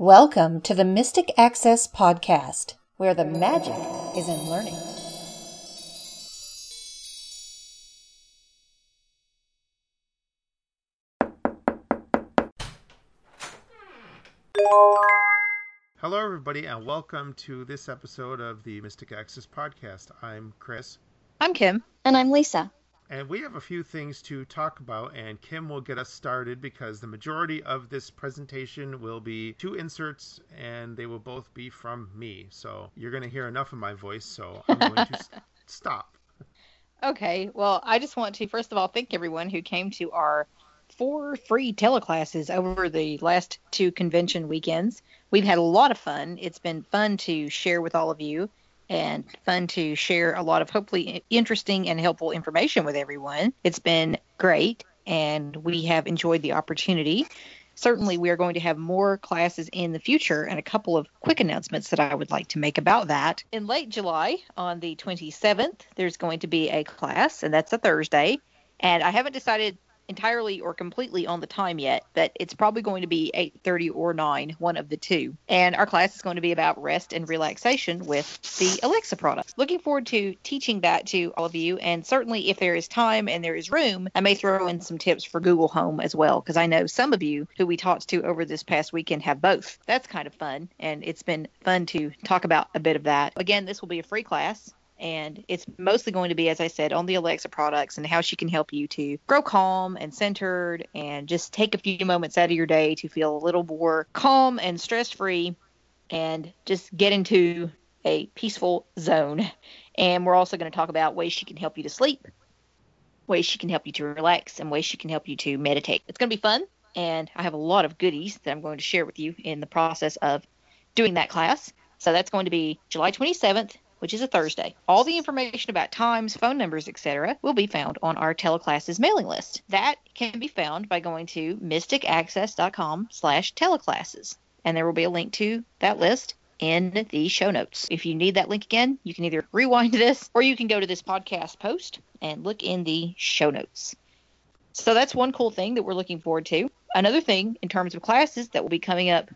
Welcome to the Mystic Access Podcast, where the magic is in learning. Hello, everybody, and welcome to this episode of the Mystic Access Podcast. I'm Chris, I'm Kim. And I'm Lisa. And we have a few things to talk about, and Kim will get us started because the majority of this presentation will be two inserts, and they will both be from me. So you're going to hear enough of my voice, so I'm going to stop. Okay, well, I just want to first of all thank everyone who came to our four free teleclasses over the last two convention weekends. We've had a lot of fun. It's been fun to share with all of you and fun to share a lot of hopefully interesting and helpful information with everyone. It's been great and we have enjoyed the opportunity. Certainly, we are going to have more classes in the future and a couple of quick announcements that I would like to make about that. In late July, on the 27th, there's going to be a class, and that's a Thursday. And I haven't decided entirely or completely on the time yet, but it's probably going to be 8:30 or 9, one of the two. And our class is going to be about rest and relaxation with the Alexa products. Looking forward to teaching that to all of you, and certainly if there is time and there is room, I may throw in some tips for Google Home as well, because I know some of you who we talked to over this past weekend have both. That's kind of fun, and it's been fun to talk about a bit of that. Again, this will be a free class and it's mostly going to be, as I said, on the Alexa products and how she can help you to grow calm and centered and just take a few moments out of your day to feel a little more calm and stress free and just get into a peaceful zone. And we're also going to talk about ways she can help you to sleep, ways she can help you to relax, and ways she can help you to meditate. It's going to be fun, and I have a lot of goodies that I'm going to share with you in the process of doing that class. So that's going to be July 27th which is a Thursday. All the information about times, phone numbers, etc. will be found on our teleclasses mailing list. That can be found by going to mysticaccess.com slash teleclasses. And there will be a link to that list in the show notes. If you need that link again, you can either rewind this or you can go to this podcast post and look in the show notes. So that's one cool thing that we're looking forward to. Another thing in terms of classes that will be coming up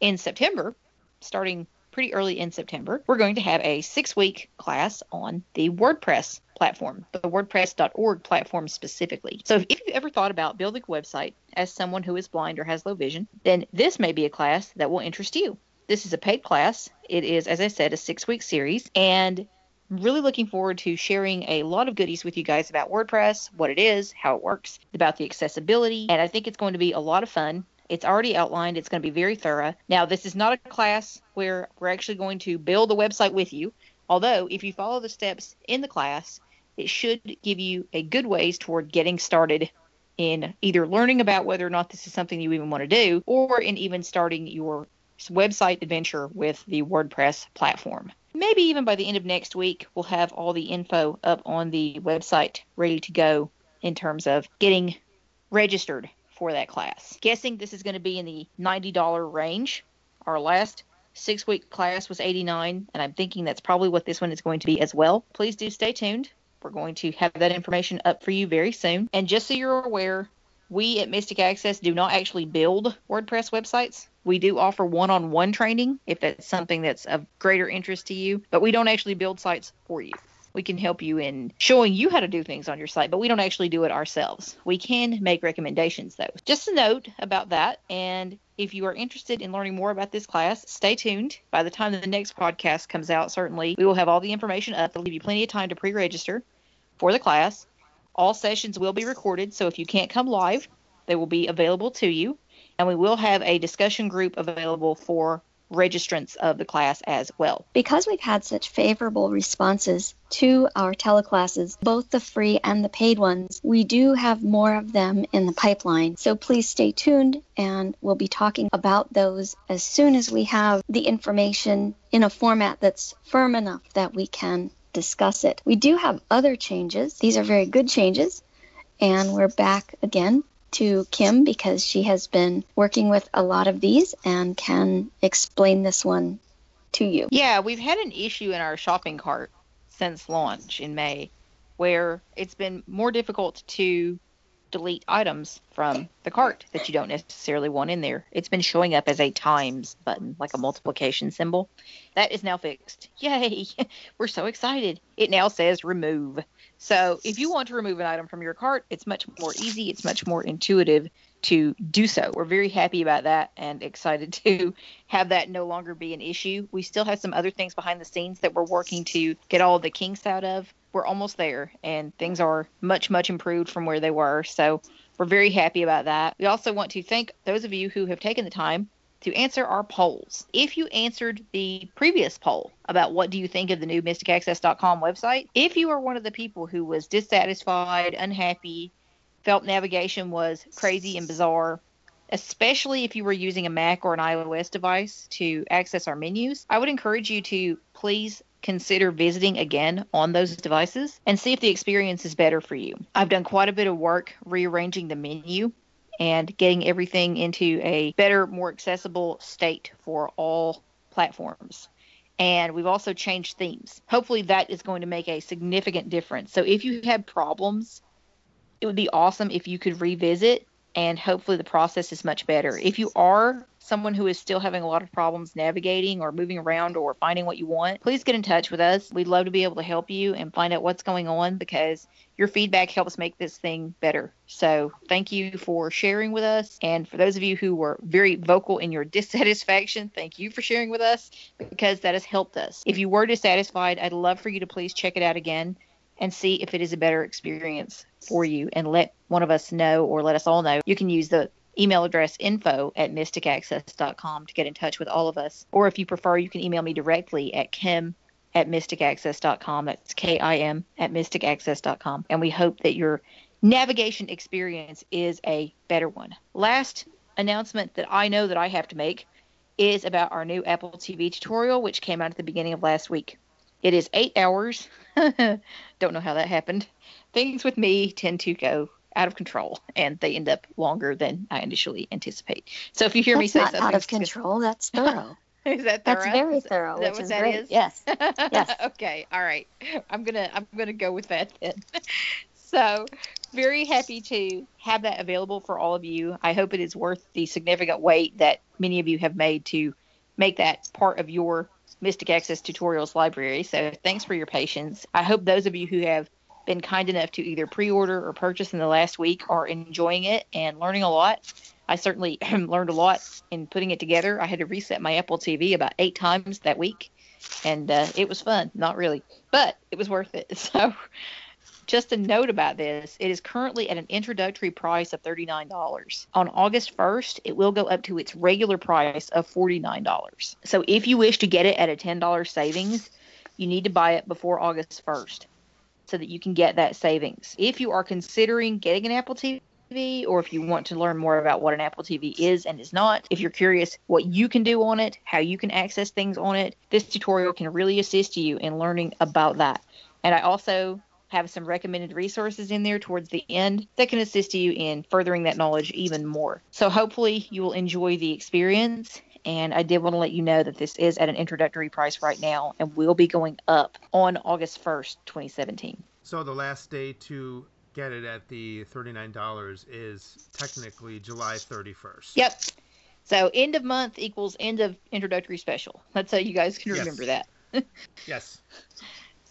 in September, starting pretty early in September, we're going to have a six week class on the WordPress platform, the WordPress.org platform specifically. So if you've ever thought about building a website as someone who is blind or has low vision, then this may be a class that will interest you. This is a paid class. It is, as I said, a six week series. And really looking forward to sharing a lot of goodies with you guys about WordPress, what it is, how it works, about the accessibility. And I think it's going to be a lot of fun. It's already outlined. It's going to be very thorough. Now, this is not a class where we're actually going to build a website with you. Although, if you follow the steps in the class, it should give you a good ways toward getting started in either learning about whether or not this is something you even want to do or in even starting your website adventure with the WordPress platform. Maybe even by the end of next week, we'll have all the info up on the website ready to go in terms of getting registered for that class. Guessing this is going to be in the $90 range. Our last six week class was 89 and I'm thinking that's probably what this one is going to be as well. Please do stay tuned. We're going to have that information up for you very soon. And just so you're aware, we at Mystic Access do not actually build WordPress websites. We do offer one on one training if that's something that's of greater interest to you, but we don't actually build sites for you. We can help you in showing you how to do things on your site, but we don't actually do it ourselves. We can make recommendations though. Just a note about that. And if you are interested in learning more about this class, stay tuned. By the time the next podcast comes out, certainly we will have all the information up. It'll give you plenty of time to pre register for the class. All sessions will be recorded, so if you can't come live, they will be available to you. And we will have a discussion group available for registrants of the class as well. Because we've had such favorable responses to our teleclasses, both the free and the paid ones, we do have more of them in the pipeline. So please stay tuned and we'll be talking about those as soon as we have the information in a format that's firm enough that we can discuss it. We do have other changes. These are very good changes. And we're back again to Kim because she has been working with a lot of these and can explain this one to you. Yeah, we've had an issue in our shopping cart since launch in May where it's been more difficult to delete items from the cart that you don't necessarily want in there. It's been showing up as a times button, like a multiplication symbol. That is now fixed. Yay! We're so excited. It now says remove. So if you want to remove an item from your cart, it's much more easy, it's much more intuitive to do so. We're very happy about that and excited to have that no longer be an issue. We still have some other things behind the scenes that we're working to get all the kinks out of. We're almost there and things are much, much improved from where they were. So we're very happy about that. We also want to thank those of you who have taken the time to answer our polls. If you answered the previous poll about what do you think of the new mysticaccess.com website, if you are one of the people who was dissatisfied, unhappy, felt navigation was crazy and bizarre, especially if you were using a Mac or an iOS device to access our menus, I would encourage you to please consider visiting again on those devices and see if the experience is better for you. I've done quite a bit of work rearranging the menu and getting everything into a better, more accessible state for all platforms. And we've also changed themes. Hopefully, that is going to make a significant difference. So, if you had problems it would be awesome if you could revisit and hopefully the process is much better. If you are someone who is still having a lot of problems navigating or moving around or finding what you want, please get in touch with us. We'd love to be able to help you and find out what's going on because your feedback helps make this thing better. So, thank you for sharing with us. And for those of you who were very vocal in your dissatisfaction, thank you for sharing with us because that has helped us. If you were dissatisfied, I'd love for you to please check it out again and see if it is a better experience for you and let one of us know or let us all know. You can use the email address info at mysticaccess.com to get in touch with all of us. Or if you prefer, you can email me directly at kim at mysticaccess.com. That's K I M at mysticaccess.com. And we hope that your navigation experience is a better one. Last announcement that I know that I have to make is about our new Apple TV tutorial, which came out at the beginning of last week. It is eight hours. Don't know how that happened. Things with me tend to go out of control, and they end up longer than I initially anticipate. So if you hear that's me say not something out of control, that's thorough. is that thorough? That's very thorough, Is that which what is that great. is? Yes. Yes. okay. All right. I'm gonna I'm gonna go with that then. so very happy to have that available for all of you. I hope it is worth the significant wait that many of you have made to make that part of your Mystic Access Tutorials library. So thanks for your patience. I hope those of you who have been kind enough to either pre-order or purchase in the last week are enjoying it and learning a lot. I certainly learned a lot in putting it together. I had to reset my Apple TV about eight times that week, and uh, it was fun. Not really, but it was worth it. So just a note about this it is currently at an introductory price of $39. On August 1st, it will go up to its regular price of $49. So if you wish to get it at a $10 savings, you need to buy it before August 1st so that you can get that savings. If you are considering getting an Apple TV, or if you want to learn more about what an Apple TV is and is not, if you're curious what you can do on it, how you can access things on it, this tutorial can really assist you in learning about that. And I also have some recommended resources in there towards the end that can assist you in furthering that knowledge even more. So hopefully you will enjoy the experience. And I did want to let you know that this is at an introductory price right now and will be going up on August 1st, 2017. So the last day to get it at the $39 is technically July 31st. Yep. So end of month equals end of introductory special. That's how you guys can Yes. remember that. Yes.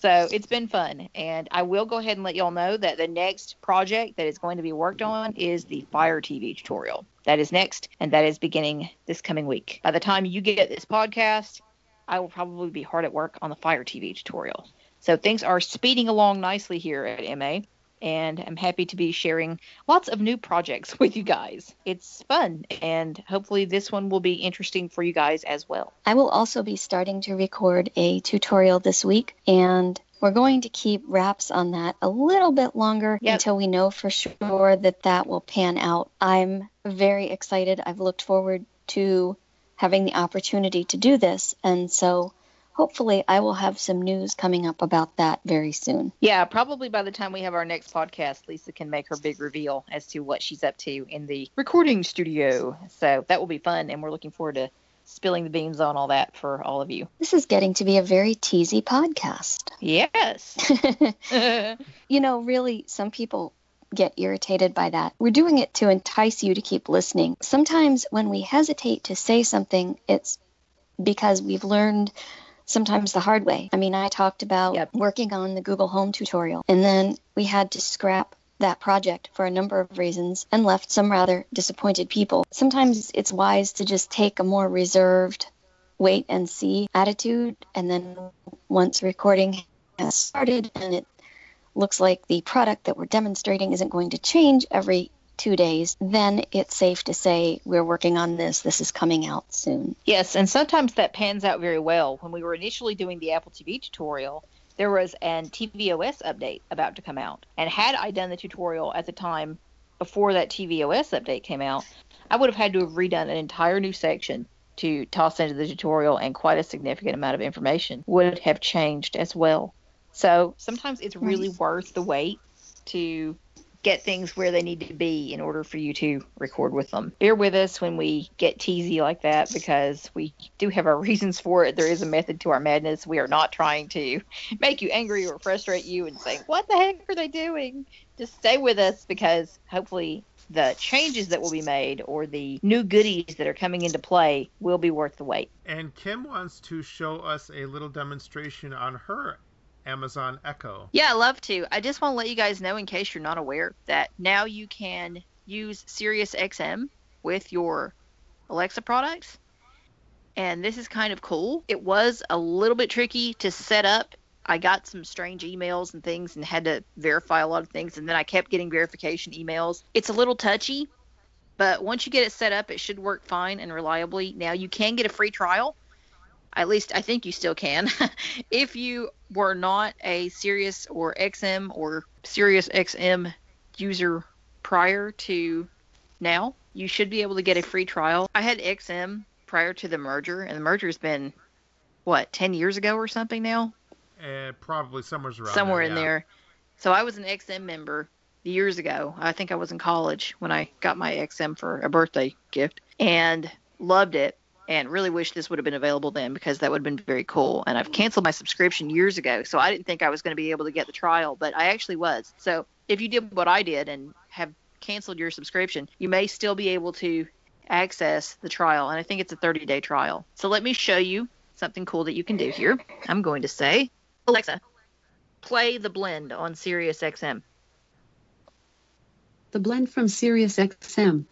So it's been fun. And I will go ahead and let y'all know that the next project that is going to be worked on is the Fire TV tutorial. That is next, and that is beginning this coming week. By the time you get this podcast, I will probably be hard at work on the Fire TV tutorial. So things are speeding along nicely here at MA, and I'm happy to be sharing lots of new projects with you guys. It's fun, and hopefully this one will be interesting for you guys as well. I will also be starting to record a tutorial this week, and we're going to keep wraps on that a little bit longer Yep. until we know for sure that that will pan out. I'm very excited. I've looked forward to having the opportunity to do this, and so hopefully I will have some news coming up about that very soon. Yeah, probably by the time we have our next podcast, Lisa can make her big reveal as to what she's up to in the recording studio. So that will be fun, and we're looking forward to spilling the beans on all that for all of you. This is getting to be a very teasy podcast. Yes. you know, really, some people get irritated by that. We're doing it to entice you to keep listening. Sometimes when we hesitate to say something, it's because we've learned sometimes the hard way. I mean, I talked about Yep. working on the Google Home tutorial, and then we had to scrap that project for a number of reasons and left some rather disappointed people. Sometimes it's wise to just take a more reserved wait and see attitude, and then once recording has started and it looks like the product that we're demonstrating isn't going to change every two days, then it's safe to say we're working on this. This is coming out soon. Yes, and sometimes that pans out very well. When we were initially doing the Apple TV tutorial, there was an tvOS update about to come out. And had I done the tutorial at the time before that tvOS update came out, I would have had to have redone an entire new section to toss into the tutorial, and quite a significant amount of information would have changed as well. So sometimes it's really worth the wait to get things where they need to be in order for you to record with them. Bear with us when we get teasy like that because we do have our reasons for it. There is a method to our madness. We are not trying to make you angry or frustrate you and saying, What the heck are they doing? Just stay with us because hopefully the changes that will be made or the new goodies that are coming into play will be worth the wait. And Kim wants to show us a little demonstration on her Amazon Echo. Yeah, I love to. I just want to let you guys know, in case you're not aware, that now you can use SiriusXM with your Alexa products. And this is kind of cool. It was a little bit tricky to set up. I got some strange emails and things and had to verify a lot of things. And then I kept getting verification emails. It's a little touchy, but once you get it set up, it should work fine and reliably. Now, you can get a free trial. At least I think you still can. if you were not a Sirius or XM or Sirius XM user prior to now, you should be able to get a free trial. I had XM prior to the merger, and the merger's been what 10 years ago or something now, Uh, probably somewhere around somewhere there, in yeah. there. So I was an XM member years ago. I think I was in college when I got my XM for a birthday gift and loved it and really wish this would have been available then because that would have been very cool. And I've canceled my subscription years ago, so I didn't think I was going to be able to get the trial, but I actually was. So if you did what I did and have canceled your subscription, you may still be able to access the trial. And I think it's a 30 day trial. So let me show you something cool that you can do here. I'm going to say, Alexa, play the blend on Sirius XM. The blend from SiriusXM. And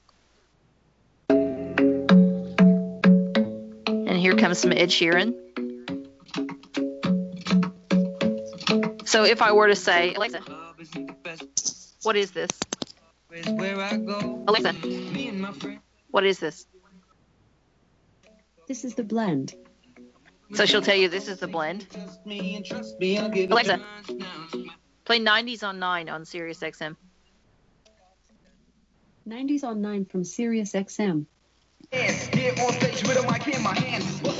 here comes some Ed Sheeran. So if I were to say, Alexa, what is this? Alexa, what is this? This is the blend. So she'll tell you this is the blend. Alexa, play 90s on 9 on Sirius XM. 90s on 9 from SiriusXM.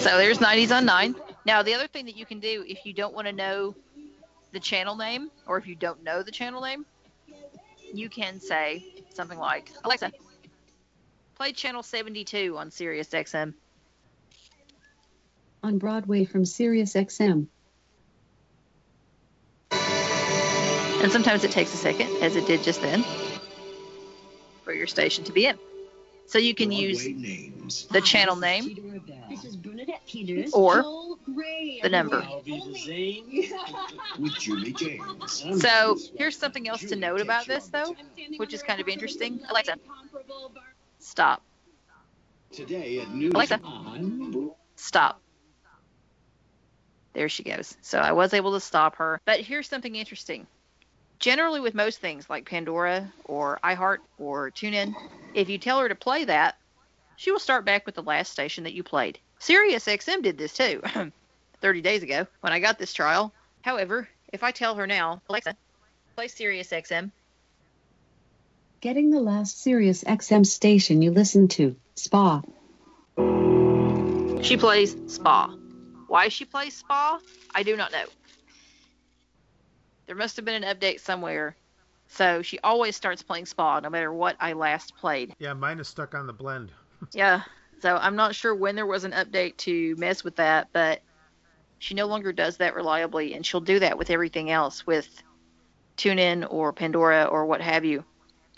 So there's 90s on 9. Now, the other thing that you can do if you don't want to know the channel name or if you don't know the channel name, you can say something like, Alexa, play channel 72 on Sirius XM. On Broadway from SiriusXM. And sometimes it takes a second, as it did just then, for your station to be in. So you can use the channel name is Or the number. with Julie James. So here's something else to note about this, though, which is kind of interesting. Alexa, stop. Today at noon Alexa. on Stop. There she goes. So I was able to stop her. But here's something interesting. Generally, with most things like Pandora or iHeart or TuneIn, if you tell her to play that, she will start back with the last station that you played. Sirius XM did this too, 30 days ago when I got this trial. However, if I tell her now, Alexa, play Sirius XM, Getting the last SiriusXM station you listened to. Spa. she plays Spa. Why she plays Spa, I do not know. There must have been an update somewhere. So she always starts playing Spa no matter what I last played. Yeah, mine is stuck on the blend. Yeah. So I'm not sure when there was an update to mess with that, but she no longer does that reliably, and she'll do that with everything else, with TuneIn or Pandora or what have you.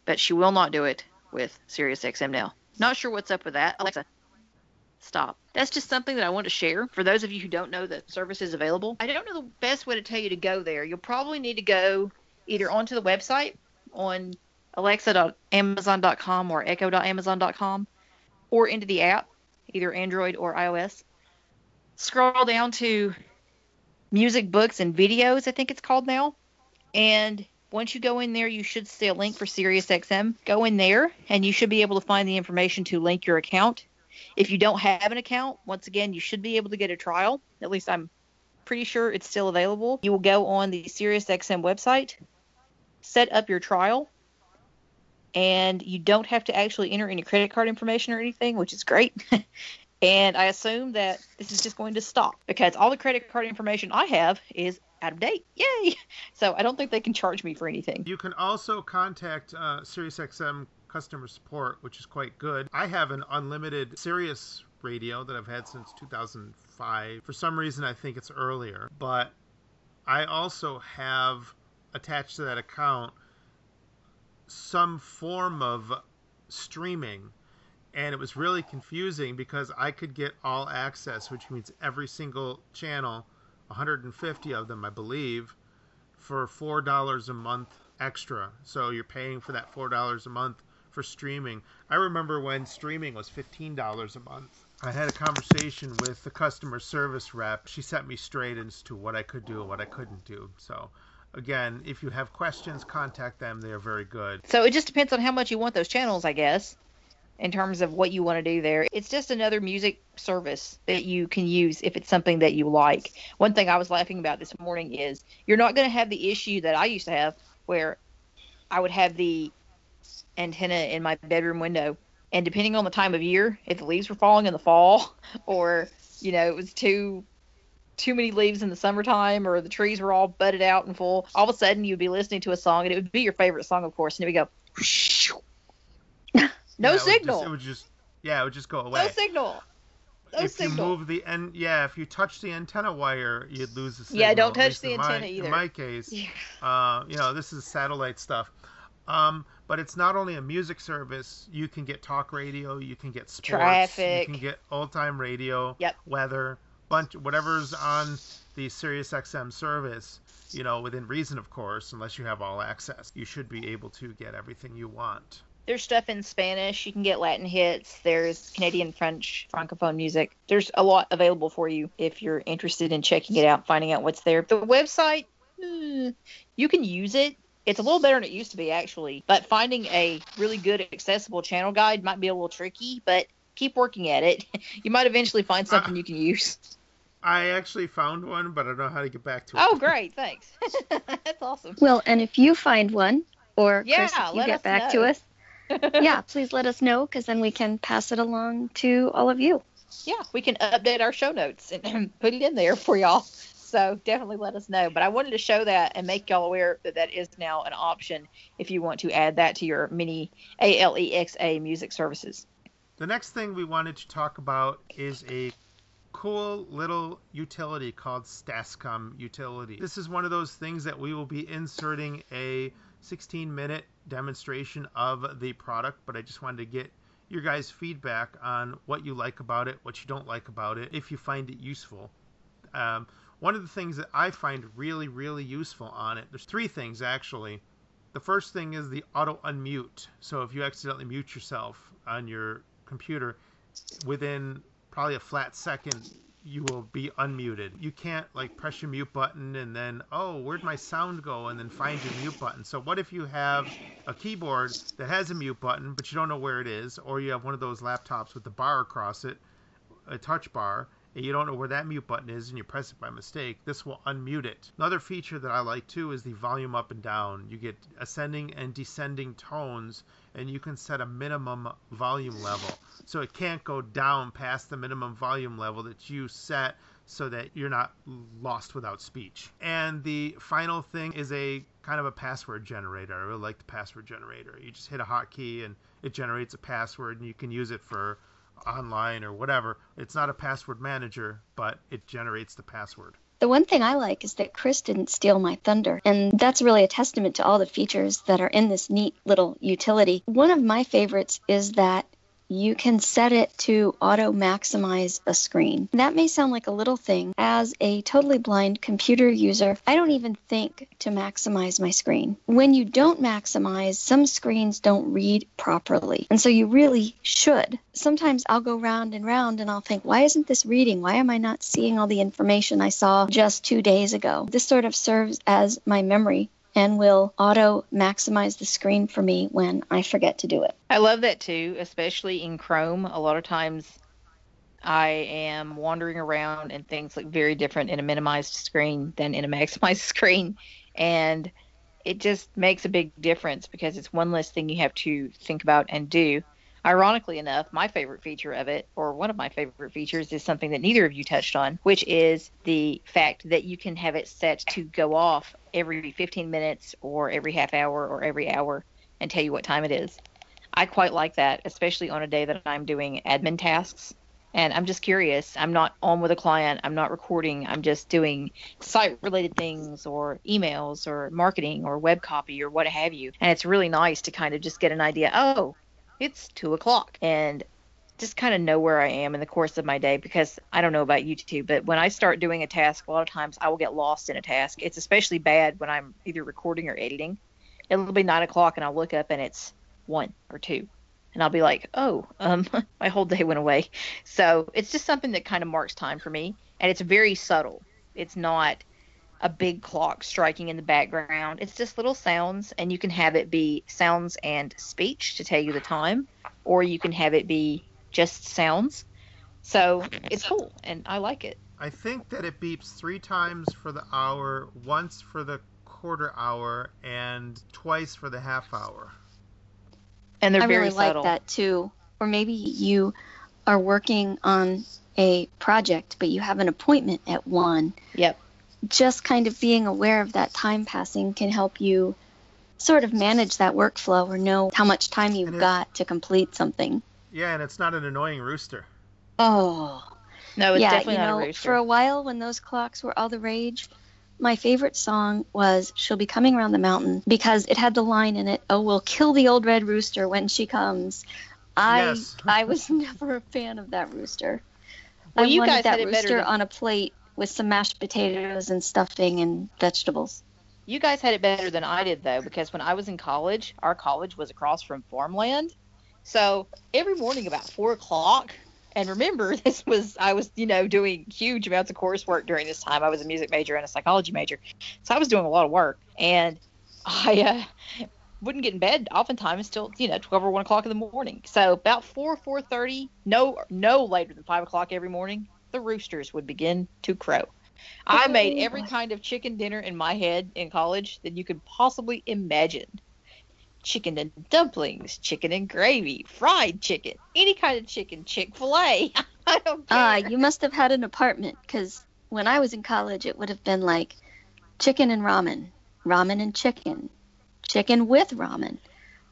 but she will not do it with SiriusXM now. Not sure what's up with that. Alexa, stop. That's just something that I want to share. For those of you who don't know that service is available, I don't know the best way to tell you to go there. You'll probably need to go either onto the website on alexa.amazon.com or echo.amazon.com or into the app, either Android or iOS. Scroll down to music, books, and videos, I think it's called now. And once you go in there, you should see a link for SiriusXM. Go in there, and you should be able to find the information to link your account. If you don't have an account, once again, you should be able to get a trial. At least I'm pretty sure it's still available. You will go on the SiriusXM website, set up your trial, and you don't have to actually enter any credit card information or anything, which is great. and I assume that this is just going to stop because all the credit card information I have is out of date. Yay! So I don't think they can charge me for anything. You can also contact uh, SiriusXM customer support, which is quite good. I have an unlimited Sirius radio that I've had since 2005. For some reason, I think it's earlier, but I also have attached to that account some form of streaming and it was really confusing because I could get all access, which means every single channel, 150 of them, I believe, for four dollars a month extra. So you're paying for that four dollars a month for streaming. I remember when streaming was fifteen dollars a month. I had a conversation with the customer service rep. She set me straight as to what I could do and what I couldn't do. So again, if you have questions, contact them. They are very good. So it just depends on how much you want those channels, I guess, in terms of what you want to do there. It's just another music service that you can use if it's something that you like. One thing I was laughing about this morning is you're not going to have the issue that I used to have where I would have the antenna in my bedroom window. And depending on the time of year, if the leaves were falling in the fall or, you know, it was too too many leaves in the summertime or the trees were all budded out and full, all of a sudden you'd be listening to a song and it would be your favorite song, of course, and it would go, no Yeah, it would just- signal. It would just yeah, it would just go away. no signal. No if signal. you move the en- yeah, if you touch the antenna wire, you'd lose the signal. Yeah, don't touch the in my- antenna either. In my case, Yeah. uh, you know, this is satellite stuff. Um, but it's not only a music service. You can get talk radio. You can get sports. Traffic. You can get old time radio. Yep. Weather. Bunch whatever's on the SiriusXM service. You know, within reason, of course, unless you have all access. You should be able to get everything you want. There's stuff in Spanish. You can get Latin hits. There's Canadian French, Francophone music. There's a lot available for you if you're interested in checking it out, finding out what's there. The website, eh, you can use it. It's a little better than it used to be, actually. But finding a really good, accessible channel guide might be a little tricky, but keep working at it. You might eventually find ah. something you can use. I actually found one, but I don't know how to get back to it. Oh, great. Thanks. That's awesome. Well, and if you find one, or Yeah, Chris, if you get back know. to us, yeah, please let us know because then we can pass it along to all of you. yeah, we can update our show notes and put it in there for y'all. So definitely let us know. But I wanted to show that and make y'all aware that that is now an option if you want to add that to your mini ALEXA music services. The next thing we wanted to talk about is a cool little utility called Stascom utility. This is one of those things that we will be inserting a 16 minute demonstration of the product, but I just wanted to get your guys' feedback on what you like about it, what you don't like about it, if you find it useful. Um, one of the things that I find really, really useful on it, there's three things actually. The first thing is the auto unmute. So if you accidentally mute yourself on your computer, within probably a flat second, you will be unmuted. You can't like press your mute button and then, oh, where'd my sound go? And then find your mute button. So what if you have a keyboard that has a mute button, but you don't know where it is, or you have one of those laptops with the bar across it, a touch bar, and you don't know where that mute button is and you press it by mistake, this will unmute it. Another feature that I like too is the volume up and down. You get ascending and descending tones and you can set a minimum volume level. So it can't go down past the minimum volume level that you set so that you're not lost without speech. And the final thing is a kind of a password generator. I really like the password generator. You just hit a hotkey and it generates a password and you can use it for online or whatever. It's not a password manager, but it generates the password. The one thing I like is that Chris didn't steal my thunder, and that's really a testament to all the features that are in this neat little utility. One of my favorites is that you can set it to auto maximize a screen. That may sound like a little thing. As a totally blind computer user, I don't even think to maximize my screen. When you don't maximize, some screens don't read properly. And so you really should. Sometimes I'll go round and round and I'll think, why isn't this reading? Why am I not seeing all the information I saw just two days ago? This sort of serves as my memory and will auto maximize the screen for me when I forget to do it. I love that too, especially in Chrome. A lot of times I am wandering around and things look very different in a minimized screen than in a maximized screen. And it just makes a big difference because it's one less thing you have to think about and do. Ironically enough, my favorite feature of it, or one of my favorite features, is something that neither of you touched on, which is the fact that you can have it set to go off every 15 minutes or every half hour or every hour and tell you what time it is. I quite like that, especially on a day that I'm doing admin tasks. And I'm just curious. I'm not on with a client. I'm not recording. I'm just doing site related things or emails or marketing or web copy or what have you. And it's really nice to kind of just get an idea. Oh, it's two o'clock and just kind of know where I am in the course of my day because I don't know about you two, but when I start doing a task, a lot of times I will get lost in a task. It's especially bad when I'm either recording or editing. It'll be nine o'clock and I'll look up and it's one or two. And I'll be like, oh, um, my whole day went away. So it's just something that kind of marks time for me. And it's very subtle. It's not a big clock striking in the background. It's just little sounds, and you can have it be sounds and speech to tell you the time, or you can have it be just sounds. So it's cool, and I like it. I think that it beeps three times for the hour, once for the quarter hour, and twice for the half hour. And they're I very really subtle. like that too. Or maybe you are working on a project, but you have an appointment at one. Yep. Just kind of being aware of that time passing can help you sort of manage that workflow or know how much time you've it- got to complete something. Yeah, and it's not an annoying rooster. Oh, No, it's yeah, definitely you not a rooster. for a while when those clocks were all the rage, my favorite song was She'll Be Coming Around the Mountain because it had the line in it, Oh, we'll kill the old red rooster when she comes. I Yes. I was never a fan of that rooster. Well, I you wanted guys that had it better rooster than- on a plate with some mashed potatoes and stuffing and vegetables. You guys had it better than I did though, because when I was in college, our college was across from farmland. So every morning about four o'clock, and remember this was I was you know doing huge amounts of coursework during this time. I was a music major and a psychology major, so I was doing a lot of work, and I uh, wouldn't get in bed oftentimes until you know twelve or one o'clock in the morning. So about four four thirty, no no later than five o'clock every morning, the roosters would begin to crow. I made every kind of chicken dinner in my head in college that you could possibly imagine. Chicken and dumplings, chicken and gravy, fried chicken, any kind of chicken, Chick fil A. I don't care. Ah, you must have had an apartment because when I was in college, it would have been like chicken and ramen, ramen and chicken, chicken with ramen.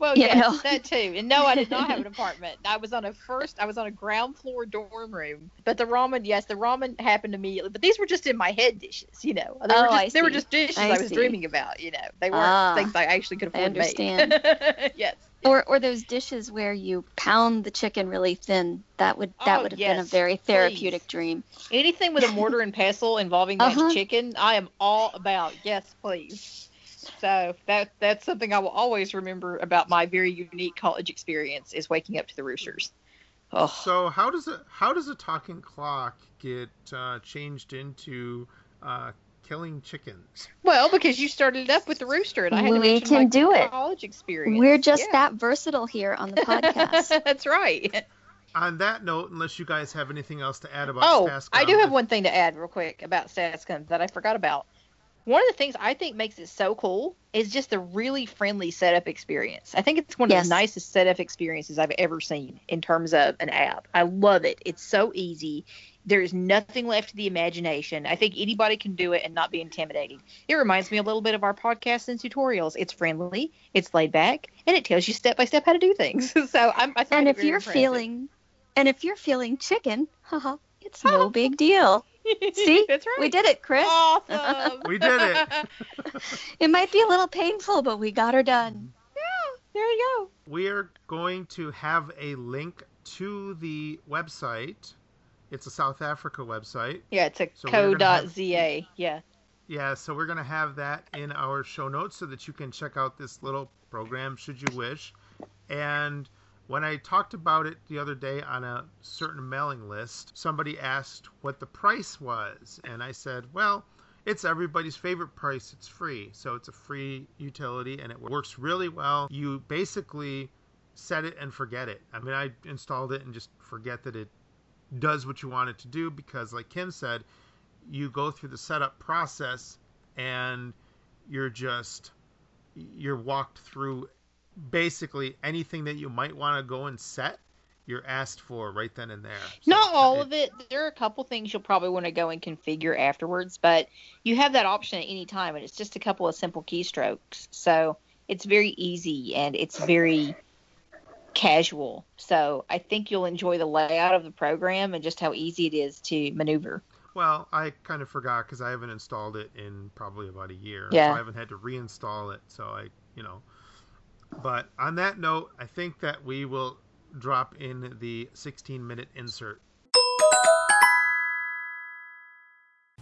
Well, you yes, know. that too. And no, I did not have an apartment. I was on a first, I was on a ground floor dorm room. But the ramen, yes, the ramen happened immediately. But these were just in my head dishes, you know. They, Oh, were, just, I they were just dishes I I, was see. dreaming about, you know. They weren't Ah, things I actually could I afford to make. understand. yes. Or, or those dishes where you pound the chicken really thin. That would that Oh, would have been a very therapeutic please. dream. Anything with a mortar and pestle involving that Uh-huh. chicken, I am all about. Yes, please. So that that's something I will always remember about my very unique college experience is waking up to the roosters. Oh, So how does a how does a talking clock get uh, changed into uh, killing chickens? well, because you started it up with the rooster, and I had to We mention can my do it. college experience. We're just Yeah. that versatile here on the podcast. that's right. On that note, unless you guys have anything else to add about Oh, Stascom, I do have one thing to add real quick about Stascom that I forgot about. One of the things I think makes it so cool is just the really friendly setup experience. I think it's one of Yes. the nicest setup experiences I've ever seen in terms of an app. I love it. It's so easy. There's nothing left to the imagination. I think anybody can do it and not be intimidating. It reminds me a little bit of our podcasts and tutorials. It's friendly, it's laid back, and it tells you step by step how to do things. so I'm, I and if you're impressive. feeling and if you're feeling chicken, haha, it's no big deal. See? That's right. We did it, Chris. Awesome. We did it. It might be a little painful, but we got her done. Yeah, there you go. we are going to have a link to the website. It's a South Africa website. Yeah, it's a So we're have- co.za. Yeah. Yeah, so we're going to have that in our show notes so that you can check out this little program should you wish. And when I talked about it the other day on a certain mailing list, somebody asked what the price was. And I said, well, it's everybody's favorite price. It's free. So it's a free utility and it works really well. You basically set it and forget it. I mean, I installed it and just forget that it does what you want it to do because, like Kim said, you go through the setup process and you're just you're walked through basically anything that you might want to go and set you're asked for right then and there So Not all of it. There are a couple things you'll probably want to go and configure afterwards, but you have that option at any time, and it's just a couple of simple keystrokes. So it's very easy and it's very casual. So I think you'll enjoy the layout of the program and just how easy it is to maneuver. well i kind of forgot because i haven't installed it in probably about a year Yeah. so i haven't had to reinstall it so i you know but on that note i think that we will drop in the 16 minute insert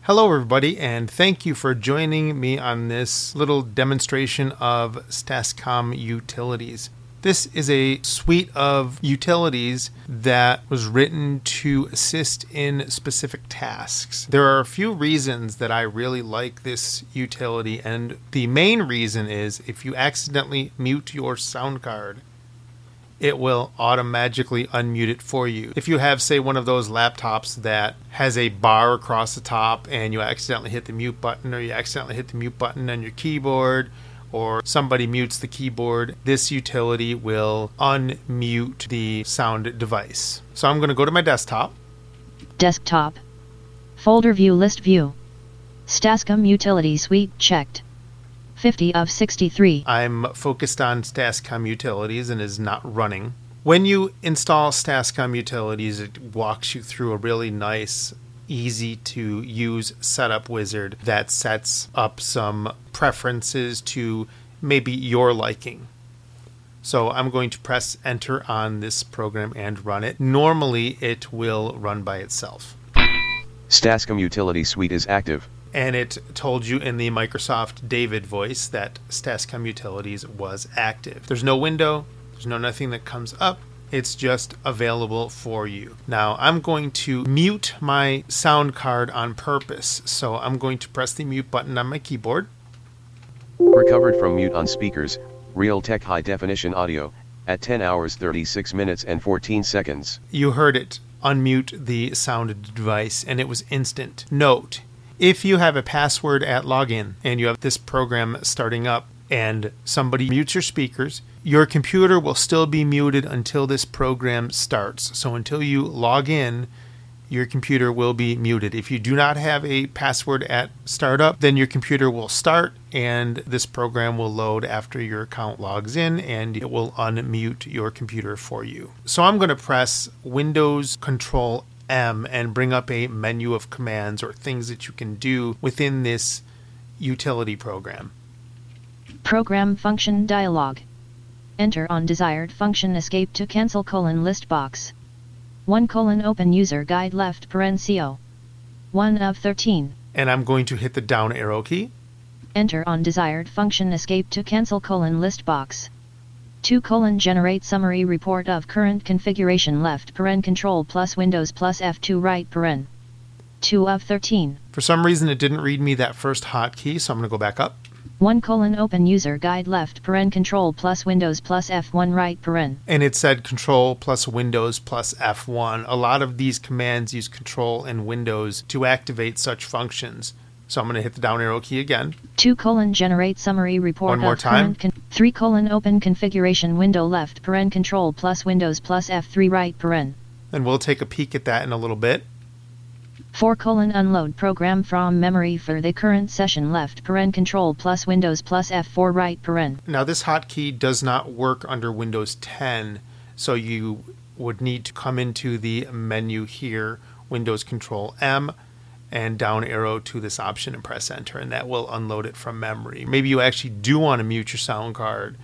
Hello, everybody, and thank you for joining me on this little demonstration of Stascom utilities. This is a suite of utilities that was written to assist in specific tasks. There are a few reasons that I really like this utility, and the main reason is if you accidentally mute your sound card, it will automatically unmute it for you. If you have, say, one of those laptops that has a bar across the top and you accidentally hit the mute button, or you accidentally hit the mute button on your keyboard, or somebody mutes the keyboard, this utility will unmute the sound device. So I'm going to go to my desktop. Desktop. Folder view list view. Stascom utility suite checked. 50 of 63. I'm focused on Stascom utilities and is not running. When you install Stascom utilities, it walks you through a really nice, easy to use setup wizard that sets up some preferences to maybe your liking. So I'm going to press enter on this program and run it. Normally, it will run by itself. Stascom Utility Suite is active. and it told you in the Microsoft David voice that Stascom Utilities was active. There's no window, there's no nothing that comes up. It's just available for you. Now, I'm going to mute my sound card on purpose. So I'm going to press the mute button on my keyboard. Recovered from mute on speakers, Realtek High Definition Audio, at 10 hours 36 minutes and 14 seconds. You heard it unmute the sound device and it was instant. Note if you have a password at login and you have this program starting up and somebody mutes your speakers, your computer will still be muted until this program starts. So until you log in, your computer will be muted. If you do not have a password at startup, then your computer will start and this program will load after your account logs in and it will unmute your computer for you. So I'm going to press Windows Control M and bring up a menu of commands or things that you can do within this utility program. Program function dialog. Enter on desired function escape to cancel colon list box. 1 colon open user guide left paren co. 1 of 13. And I'm going to hit the down arrow key. Enter on desired function escape to cancel colon list box. 2 colon generate summary report of current configuration left paren control plus windows plus F2 right paren. 2 of 13. For some reason, it didn't read me that first hotkey, so I'm going to go back up. 1 colon open user guide left paren control plus windows plus F1 right paren. and it said control plus windows plus F1. A lot of these commands use control and windows to activate such functions. So I'm going to hit the down arrow key again. 2 colon generate summary report One more time. con- 3 colon open configuration window left paren control plus windows plus F3 right paren. And we'll take a peek at that in a little bit. 4 colon unload program from memory for the current session left paren control plus windows plus F4 right paren. Now, this hotkey does not work under Windows 10, so you would need to come into the menu here, Windows Control M, and down arrow to this option and press enter, and that will unload it from memory. Maybe you actually do want to mute your sound card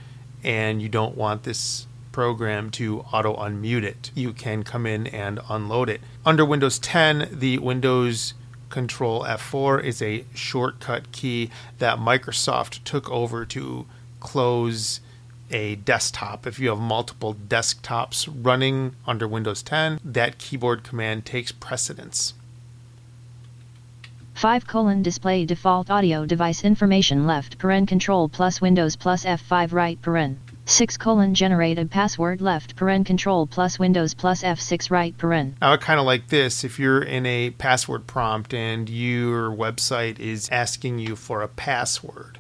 and you don't want this program to auto unmute it. You can come in and unload it. Under Windows 10, the Windows Control F4 is a shortcut key that Microsoft took over to close a desktop. If you have multiple desktops running under Windows 10, that keyboard command takes precedence. 5 colon display default audio device information left paren control plus Windows plus F5 right paren. 6 colon generate a password left paren control plus Windows plus F6 right paren. Now, kind of like this if you're in a password prompt and your website is asking you for a password,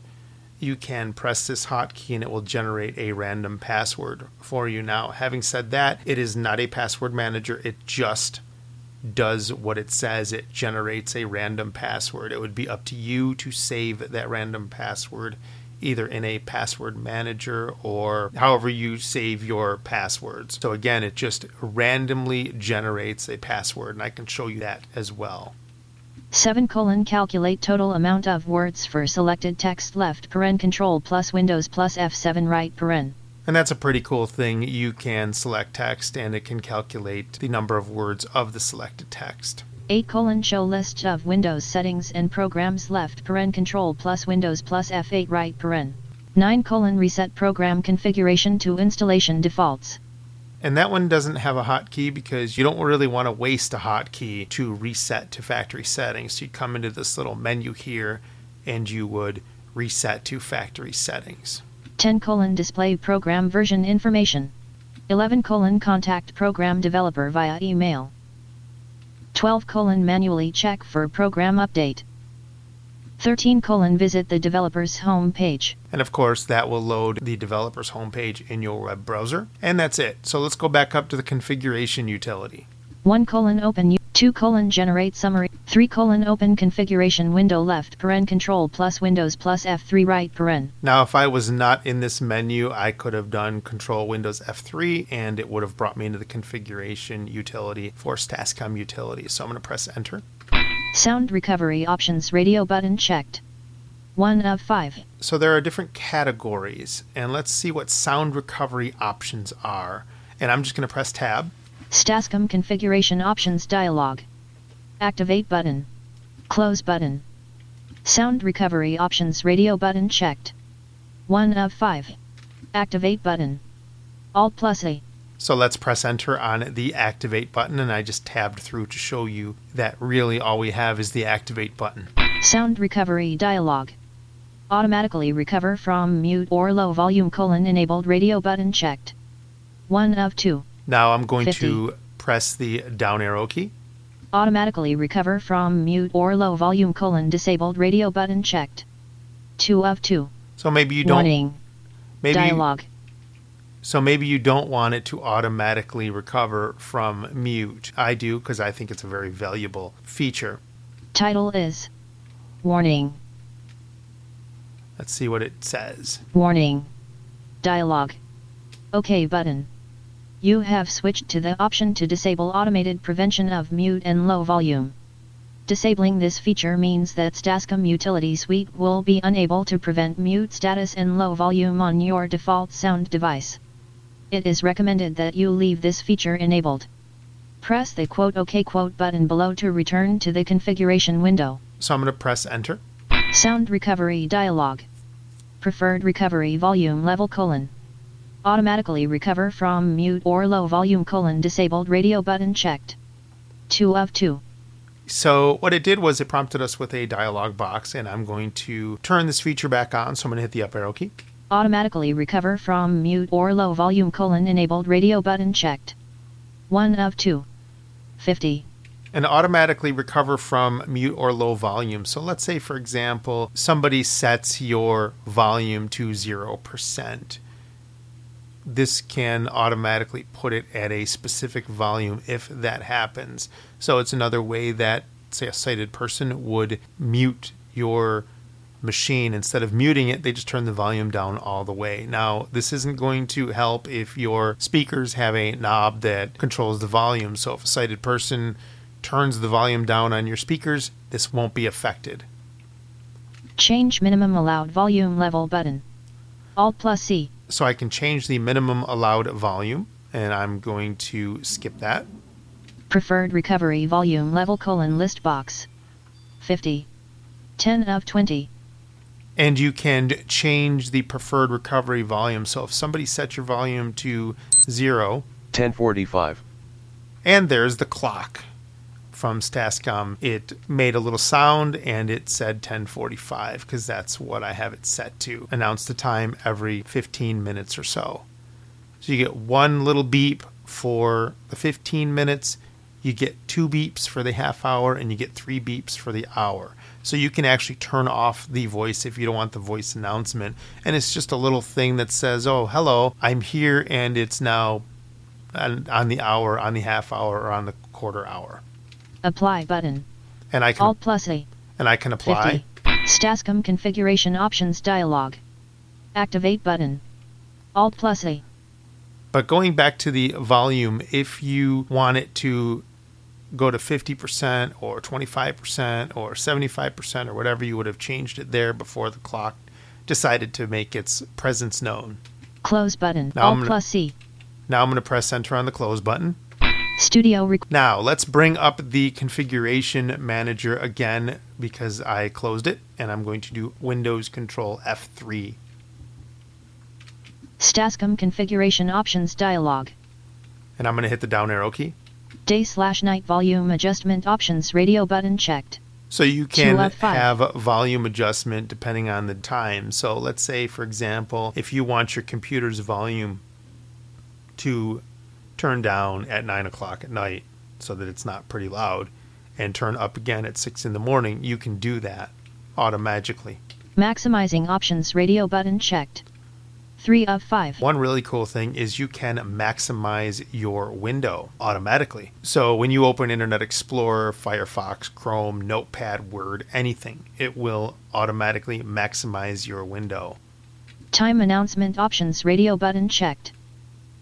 you can press this hotkey and it will generate a random password for you. Now, having said that, it is not a password manager, it just does what it says. It generates a random password. It would be up to you to save that random password either in a password manager or however you save your passwords. So again, it just randomly generates a password and I can show you that as well. 7 colon calculate total amount of words for selected text left paren control plus Windows plus F7 right paren. And that's a pretty cool thing. You can select text and it can calculate the number of words of the selected text. 8 colon show list of Windows settings and programs left paren control plus Windows plus F8 right paren. 9 colon reset program configuration to installation defaults. And that one doesn't have a hotkey because you don't really want to waste a hotkey to reset to factory settings. So you come into this little menu here and you would reset to factory settings. 10 colon display program version information. 11 colon contact program developer via email. 12 colon manually check for program update. 13 colon visit the developer's home page. And of course, that will load the developer's homepage in your web browser. And that's it. So let's go back up to the configuration utility. 1 colon open 2 colon generate summary 3 colon open configuration window left paren control plus windows plus F3 right paren. Now if I was not in this menu I could have done control windows F3 and it would have brought me into the configuration utility force Stascom utility. So I'm going to press enter. Sound recovery options radio button checked. 1 of 5. So there are different categories and let's see what sound recovery options are. And I'm just going to press tab. Stascom configuration options dialog. Activate button. Close button. Sound recovery options radio button checked. 1 of 5. Activate button. Alt plus A. So let's press enter on the activate button and I just tabbed through to show you that really all we have is the activate button. Sound recovery dialog. Automatically recover from mute or low volume colon enabled radio button checked. 1 of 2. Now I'm going 50. to press the down arrow key. Automatically recover from mute or low volume colon disabled radio button checked. 2 of 2. So maybe you don't Warning. maybe Dialog. so maybe you don't want it to automatically recover from mute. I do because I think it's a very valuable feature. Title is Warning. Let's see what it says. Warning. Dialog. OK button. You have switched to the option to disable automated prevention of mute and low volume. Disabling this feature means that Stascom Utility Suite will be unable to prevent mute status and low volume on your default sound device. It is recommended that you leave this feature enabled. Press the quote OK quote button below to return to the configuration window. So I'm going to press enter. Sound recovery dialog. Preferred recovery volume level colon. Automatically recover from mute or low volume colon disabled radio button checked. 2 of 2. So what it did was it prompted us with a dialog box and I'm going to turn this feature back on. So I'm going to hit the up arrow key. Automatically recover from mute or low volume colon enabled radio button checked. 1 of 2. 50. and automatically recover from mute or low volume. So let's say, for example, somebody sets your volume to 0%. This can automatically put it at a specific volume if that happens. So it's another way that, say, a sighted person would mute your machine. Instead of muting it, they just turn the volume down all the way. Now, this isn't going to help if your speakers have a knob that controls the volume. So if a sighted person turns the volume down on your speakers, this won't be affected. Change minimum allowed volume level button. Alt plus C. So I can change the minimum allowed volume, and I'm going to skip that. Preferred recovery volume level colon list box. 50. 10 of 20. And you can change the preferred recovery volume. So if somebody sets your volume to zero, 1045. and there's the clock from Stascom. It made a little sound and it said 1045 because that's what I have it set to. Announce the time every 15 minutes or so. So you get one little beep for the 15 minutes, you get two beeps for the half hour, and you get three beeps for the hour. So you can actually turn off the voice if you don't want the voice announcement. And it's just a little thing that says, oh, hello, I'm here, and it's now on, on the hour, on the half hour, or on the quarter hour. Apply button. And I can Alt plus A. and I can apply. 50. Stascom configuration options dialog. Activate button. Alt plus A. But going back to the volume, if you want it to go to 50% or 25% or 75% or whatever, you would have changed it there before the clock decided to make its presence known. Close button. Now Alt gonna- plus C. Now I'm going to press enter on the close button. Studio Now let's bring up the configuration manager again because I closed it and I'm going to do Windows Control F3. Stascom configuration options dialog. And I'm going to hit the down arrow key. Day slash night volume adjustment options radio button checked. So you can have volume adjustment depending on the time. So let's say, for example, if you want your computer's volume to turn down at 9 o'clock at night so that it's not pretty loud and turn up again at 6 in the morning, you can do that automatically. Maximizing options radio button checked. 3 of 5. One really cool thing is you can maximize your window automatically. So when you open Internet Explorer, Firefox, Chrome, Notepad, Word, anything, it will automatically maximize your window. Time announcement options radio button checked.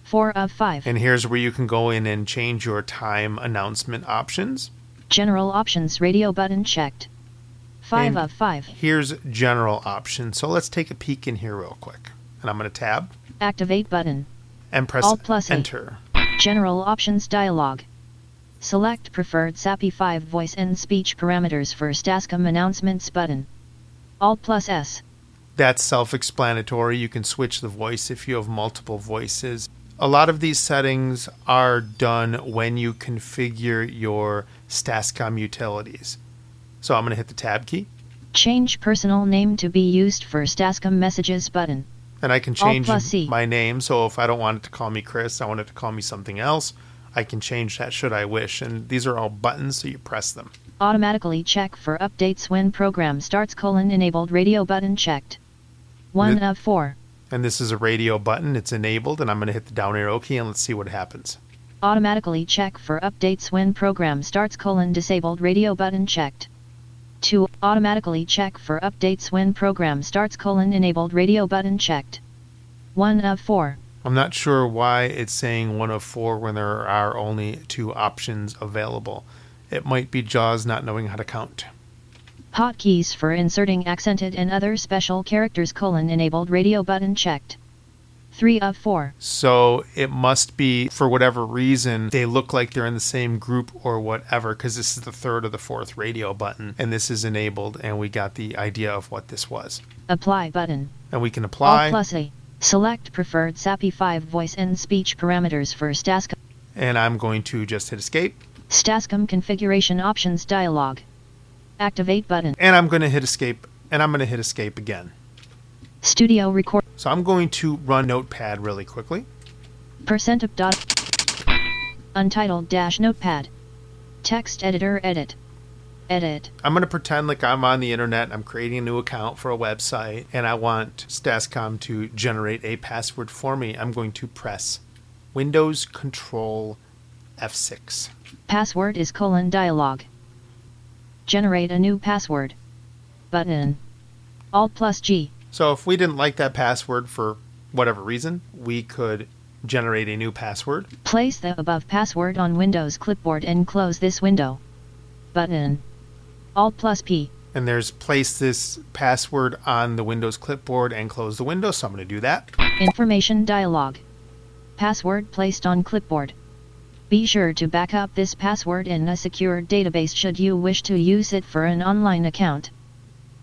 4 of 5. And here's where you can go in and change your time announcement options. General options radio button checked. 5 And of 5. Here's general options. So let's take a peek in here real quick. And I'm going to tab Activate button. and press Alt plus A. enter. General options dialog. Select preferred SAPI 5 voice and speech parameters for Stascom announcements button. Alt plus S. That's self explanatory. You can switch the voice if you have multiple voices. A lot of these settings are done when you configure your Stascom utilities. So I'm going to hit the tab key Change personal name to be used for Stascom messages button. and I can change my name. So if I don't want it to call me Chris, I want it to call me something else, I can change that should I wish. And these are all buttons, so you press them. Automatically check for updates when program starts colon enabled radio button checked. 1 Th- of 4. And this is a radio button, it's enabled, and I'm going to hit the down arrow key and let's see what happens. Automatically check for updates when program starts colon disabled radio button checked. 2. Automatically check for updates when program starts colon enabled radio button checked. 1 of 4. I'm not sure why it's saying one of four when there are only two options available. It might be JAWS not knowing how to count. Hotkeys for inserting accented and other special characters colon enabled radio button checked. 3 of 4. So it must be, for whatever reason, they look like they're in the same group or whatever, because this is the third or the fourth radio button, and this is enabled, and we got the idea of what this was. Apply button. And we can apply, Alt plus A. Select preferred SAPI 5 voice and speech parameters for Stascom. and I'm going to just hit escape, Stascom configuration options dialog. Activate button. and I'm going to hit escape, and I'm going to hit escape again. Studio record. So I'm going to run Notepad really quickly. Percent of dot. Untitled dash notepad. Text editor edit. Edit. I'm going to pretend like I'm on the internet. I'm creating a new account for a website, and I want Stascom to generate a password for me. I'm going to press Windows Control F6. Password is colon dialog. Generate a new password. Button. Alt plus G. So if we didn't like that password for whatever reason, we could generate a new password. Place the above password on Windows clipboard and close this window. button. Alt plus P. And there's place this password on the Windows clipboard and close the window. So I'm going to do that. Information dialog. Password placed on clipboard. Be sure to back up this password in a secure database should you wish to use it for an online account.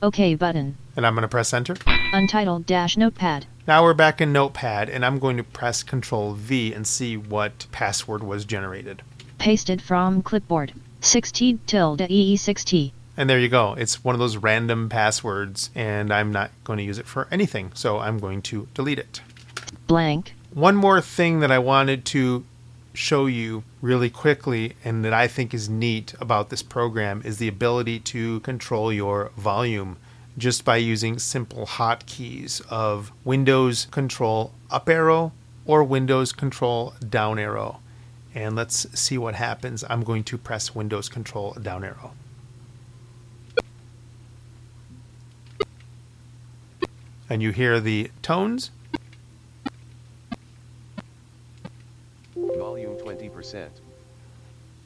OK button. And I'm going to press enter. Untitled dash notepad. Now we're back in Notepad and I'm going to press Control V and see what password was generated. Pasted from clipboard. 6T tilde EE6T. And there you go. It's one of those random passwords and I'm not going to use it for anything. So I'm going to delete it. Blank. One more thing that I wanted to show you really quickly and that I think is neat about this program is the ability to control your volume just by using simple hotkeys of Windows Control up arrow or Windows Control down arrow. And let's see what happens. I'm going to press Windows Control down arrow. And you hear the tones. Volume 20%.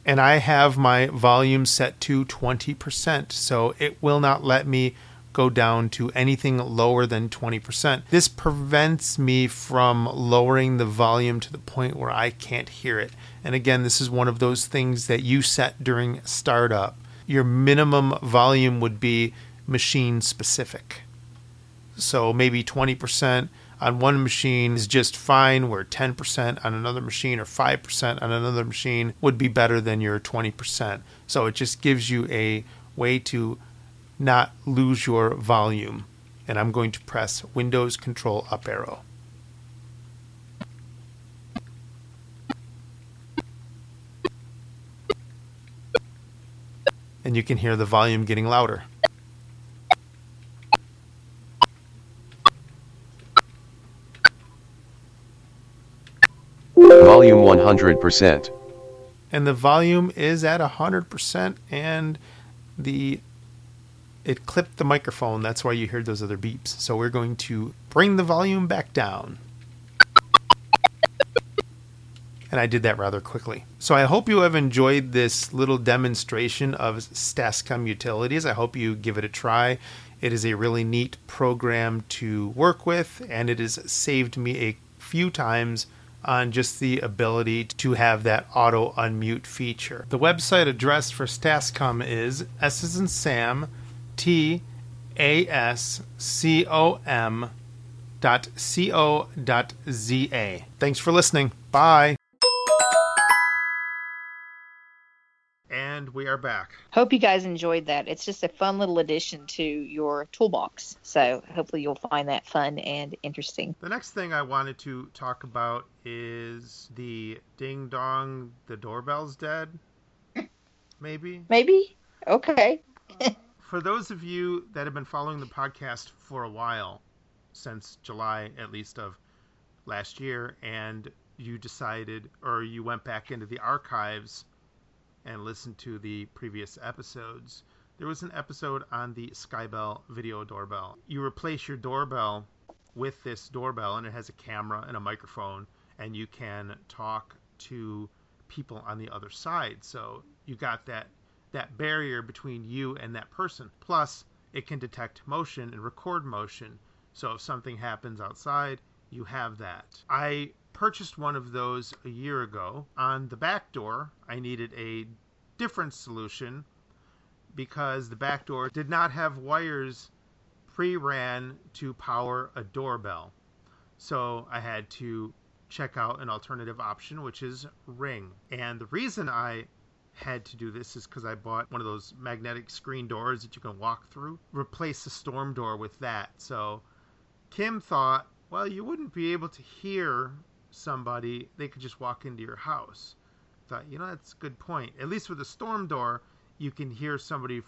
And I have my volume set to 20%, so it will not let me go down to anything lower than 20%. This prevents me from lowering the volume to the point where I can't hear it. And again, this is one of those things that you set during startup. Your minimum volume would be machine specific. So maybe 20% on one machine is just fine, where 10% on another machine or 5% on another machine would be better than your 20%. So it just gives you a way to not lose your volume. And I'm going to press Windows Control up arrow. And you can hear the volume getting louder. Volume 100%. And the volume is at 100% and the it clipped the microphone. That's why you heard those other beeps. So we're going to bring the volume back down. And I did that rather quickly. So I hope you have enjoyed this little demonstration of Stascom utilities. I hope you give it a try. It is a really neat program to work with, and it has saved me a few times on just the ability to have that auto unmute feature. The website address for Stascom is S is in Sam, T A S C O M dot C O dot Z A. Thanks for listening. Bye. We are back. Hope you guys enjoyed that. It's just a fun little addition to your toolbox. So hopefully you'll find that fun and interesting. The next thing I wanted to talk about is the ding dong, the doorbell's dead. Maybe. Maybe? Okay. For those of you that have been following the podcast for a while, since July at least of last year, and you decided or you went back into the archives and listen to the previous episodes, there was an episode on the Skybell video doorbell. You replace your doorbell with this doorbell, and it has a camera and a microphone, and you can talk to people on the other side. So you got that that barrier between you and that person. Plus, it can detect motion and record motion. So if something happens outside, you have that. I purchased one of those a year ago. On the back door, I needed a different solution because the back door did not have wires pre-ran to power a doorbell. So I had to check out an alternative option, which is Ring. And the reason I had to do this is because I bought one of those magnetic screen doors that you can walk through. Replace the storm door with that. So Kim thought, well, you wouldn't be able to hear somebody. They could just walk into your house. Thought, you know, that's a good point. At least with a storm door, you can hear somebody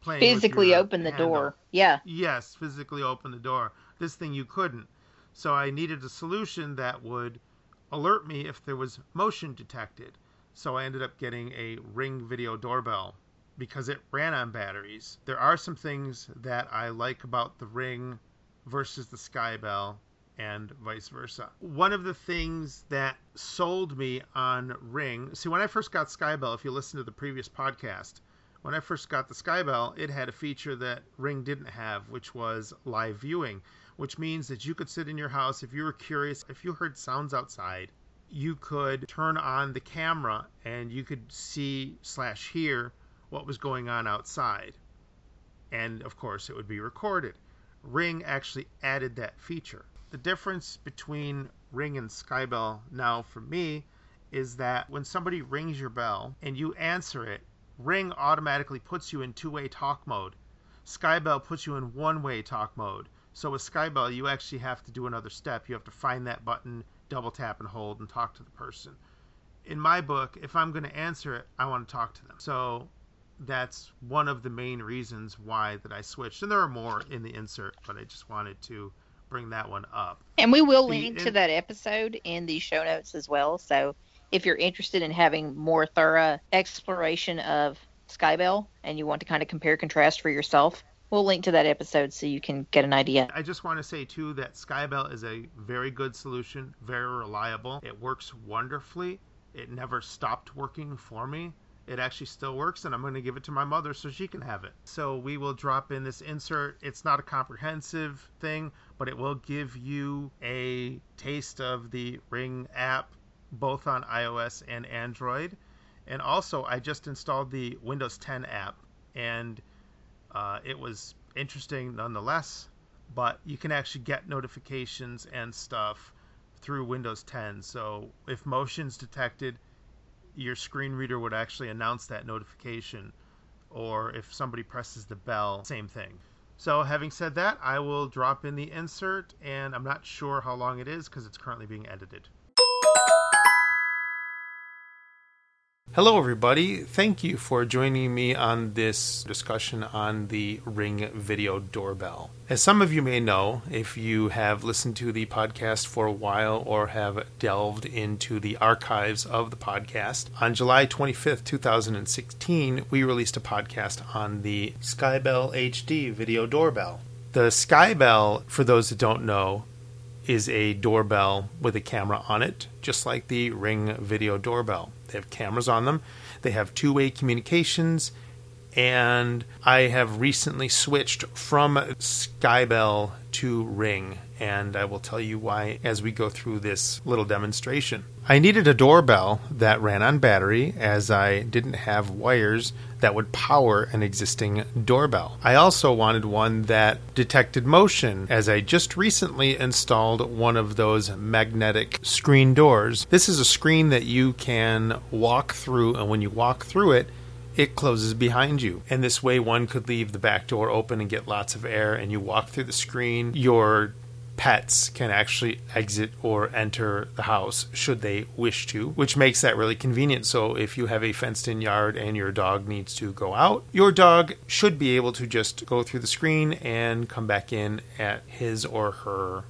playing. Physically open the handle. door. Yeah. Yes, physically open the door. This thing you couldn't. So I needed a solution that would alert me if there was motion detected. So I ended up getting a Ring video doorbell because it ran on batteries. There are some things that I like about the Ring versus the Skybell and vice versa. One of the things that sold me on Ring, see, when I first got Skybell, if you listen to the previous podcast, when I first got the Skybell, it had a feature that Ring didn't have, which was live viewing, which means that you could sit in your house if you were curious, if you heard sounds outside, you could turn on the camera and you could see slash hear what was going on outside. And of course, it would be recorded. Ring actually added that feature. The difference between Ring and Skybell now for me is that when somebody rings your bell and you answer it, Ring automatically puts you in two way talk mode. Skybell puts you in one way talk mode. So with Skybell, you actually have to do another step. You have to find that button, double tap and hold, and talk to the person. In my book, if I'm going to answer it, I want to talk to them. So that's one of the main reasons why that I switched. And there are more in the insert, but I just wanted to bring that one up. And we will link in- to that episode in the show notes as well. So if you're interested in having more thorough exploration of Skybell and you want to kind of compare contrast for yourself, we'll link to that episode so you can get an idea. I just want to say too that Skybell is a very good solution, very reliable. It works wonderfully. It never stopped working for me. It actually still works, and I'm going to give it to my mother so she can have it. So we will drop in this insert. It's not a comprehensive thing, but it will give you a taste of the Ring app, both on iOS and Android. And also, I just installed the Windows 10 app, and uh, it was interesting nonetheless, but you can actually get notifications and stuff through Windows 10. So if motion's detected, your screen reader would actually announce that notification. Or if somebody presses the bell, same thing. So having said that, I will drop in the insert, and I'm not sure how long it is because it's currently being edited. Hello, everybody. Thank you for joining me on this discussion on the Ring Video Doorbell. As some of you may know, if you have listened to the podcast for a while or have delved into the archives of the podcast, on July 25th, 2016, we released a podcast on the Skybell HD Video Doorbell. The Skybell, for those that don't know, is a doorbell with a camera on it, just like the Ring video doorbell. They have cameras on them, they have two way communications, and I have recently switched from Skybell to Ring, and I will tell you why as we go through this little demonstration. I needed a doorbell that ran on battery as I didn't have wires that would power an existing doorbell. I also wanted one that detected motion as I just recently installed one of those magnetic screen doors. This is a screen that you can walk through, and when you walk through it, it closes behind you. And this way, one could leave the back door open and get lots of air, and you walk through the screen. Your pets can actually exit or enter the house should they wish to, which makes that really convenient. So, if you have a fenced in yard and your dog needs to go out, your dog should be able to just go through the screen and come back in at his or her